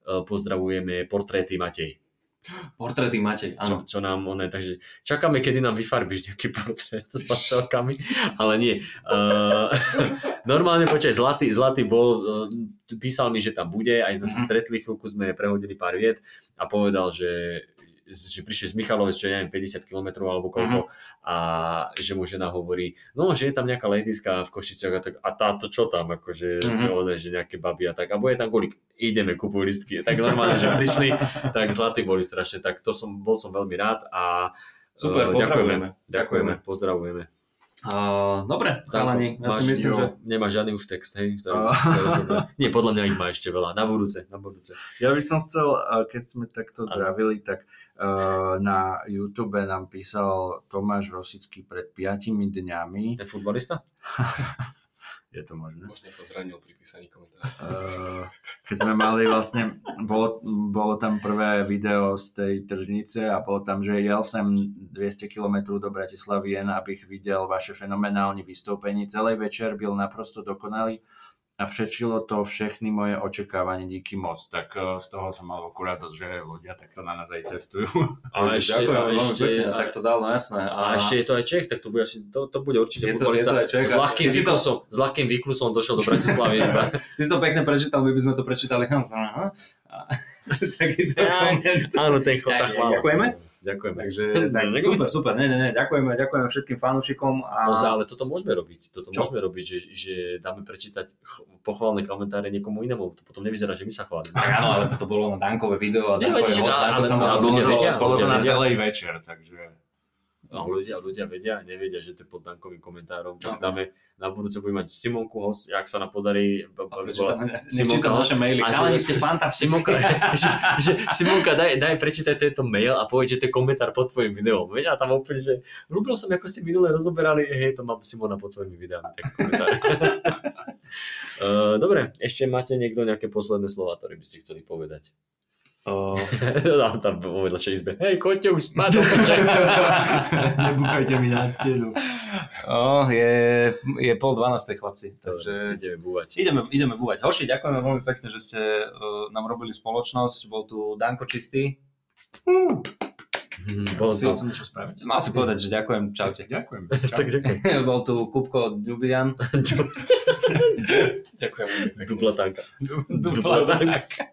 uh, pozdravujeme portréty Matej. Portréty Matej, čo, áno. čo nám one, takže čakáme, kedy nám vyfarbíš nejaký portrét s pastelkami, ale nie. Uh, normálne počkaj, Zlatý, Zlatý bol, uh, písal mi, že tam bude, aj sme sa Mhm. stretli, chvíľku sme prehodili pár viet a povedal, že že prišli z Michalovec, čo neviem, 50 km alebo koľko a že mu žena hovorí, no, že je tam nejaká ladiska v Košiciach a tak, a táto čo tam, akože, Mhm. one, že nejaké baby a tak, a bude tam golík, ideme, kupuj listky, tak normálne, že prišli, tak zlatí boli strašne, tak to som, bol som veľmi rád a Super, eh, ďakujeme, ďakujeme, pozdravujeme. Uh, dobre, chalani, ja si myslím, jo, že... Nemáš žiadny už text, hej? Ktorý chcel? Nie, podľa mňa ich má ešte veľa, na budúce, na budúce. Ja by som chcel, keď sme takto zdravili, tak na YouTube nám písal Tomáš Rosický pred 5 dňami. Ten futbalista? Je to možné? Možno sa zranil pri písaní komentára. Eh, keď sme mali vlastne, bolo, bolo tam prvé video z tej tržnice a bolo tam, že jel sem 200 km do Bratislavy jen, abych videl vaše fenomenálne vystúpenie. Celý večer byl naprosto dokonalý a prečilo to všechny moje očakávanie, díky moc. Tak eh, z toho som mal akurát dosť, že ľudia takto na nás aj cestujú. A ešte, ďakujem a ešte, pekne, a, tak to dal, no jasné. a ešte je to aj Čech, tak to bude, asi, to, to bude určite Je to- je to aj Čech. S ľahkým, to- výklusom, s ľahkým výklusom došiel do Bratislavy. Ty si to pekne prečítal, my by sme to prečítali. Aha. A- Taký to Aj. koment. Áno, ten ja- chvála. ďakujeme. Ďakujeme. Takže Ne, tak, super, super, ne, ne, ne, ďakujeme, ďakujeme všetkým fanúšikom a Ozaj, ale toto môžeme robiť. Toto Čo? môžeme robiť, že, že dáme prečítať ch- pochválne komentáre niekomu inému. To potom nevyzerá, že my sa chválime. Tak áno, ale toto bolo na Dankové video a Dankové host, ako sa možno bolo- to na celý večer, takže... A ľudia, ľudia vedia, nevedia, že to je pod dankovým komentárom. Tak No. dáme, na budúce budeme mať Simonku host, jak sa nám podarí. A bola- Nečítam naše maily. A Chalani, ste fantastickí. Simonka, že, že, Simonka, daj, daj prečítať tento mail a povedz, že to je komentár pod tvojim videom. Veď a tam úplne, že ľúbil som, ako ste minule rozoberali, hej, to mám Simona pod svojimi videami, tak komentár. Uh, dobre, ešte máte niekto nejaké posledné slova, ktoré by ste chceli povedať? O, no, tam vo vedľašej izbe. Hej, choďte už spať, do. Nebúchajte mi na stenu. o, je, je pol dvanástej, chlapci, takže ideme búvať. ideme, ideme búvať. Hoši, ďakujeme veľmi pekne, že ste uh, nám robili spoločnosť. Bol tu Danko Čistý. Hm, bolo Chcel to. som niečo spraviť. Mal si povedať, že ďakujem. Čaute. Ďakujem. Tak ďakujem. Bol tu Kupko Dubian. Ďakujem. Dublatanka. Dublatanka.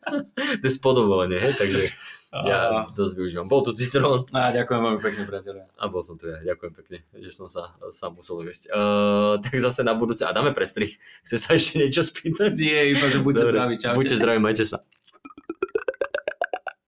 to je spodobovanie, hej, takže ja dosť využívam. Bol tu citrón A ďakujem veľmi pekne, priateľe. a bol som tu ja. Ďakujem pekne, že som sa sám musel uvesť. Uh, tak zase na budúce a dáme prestrih. Chce sa ešte niečo spýtať? Nie, iba, že buďte Dobre, zdraví. Čaute. Buďte zdraví, majte sa.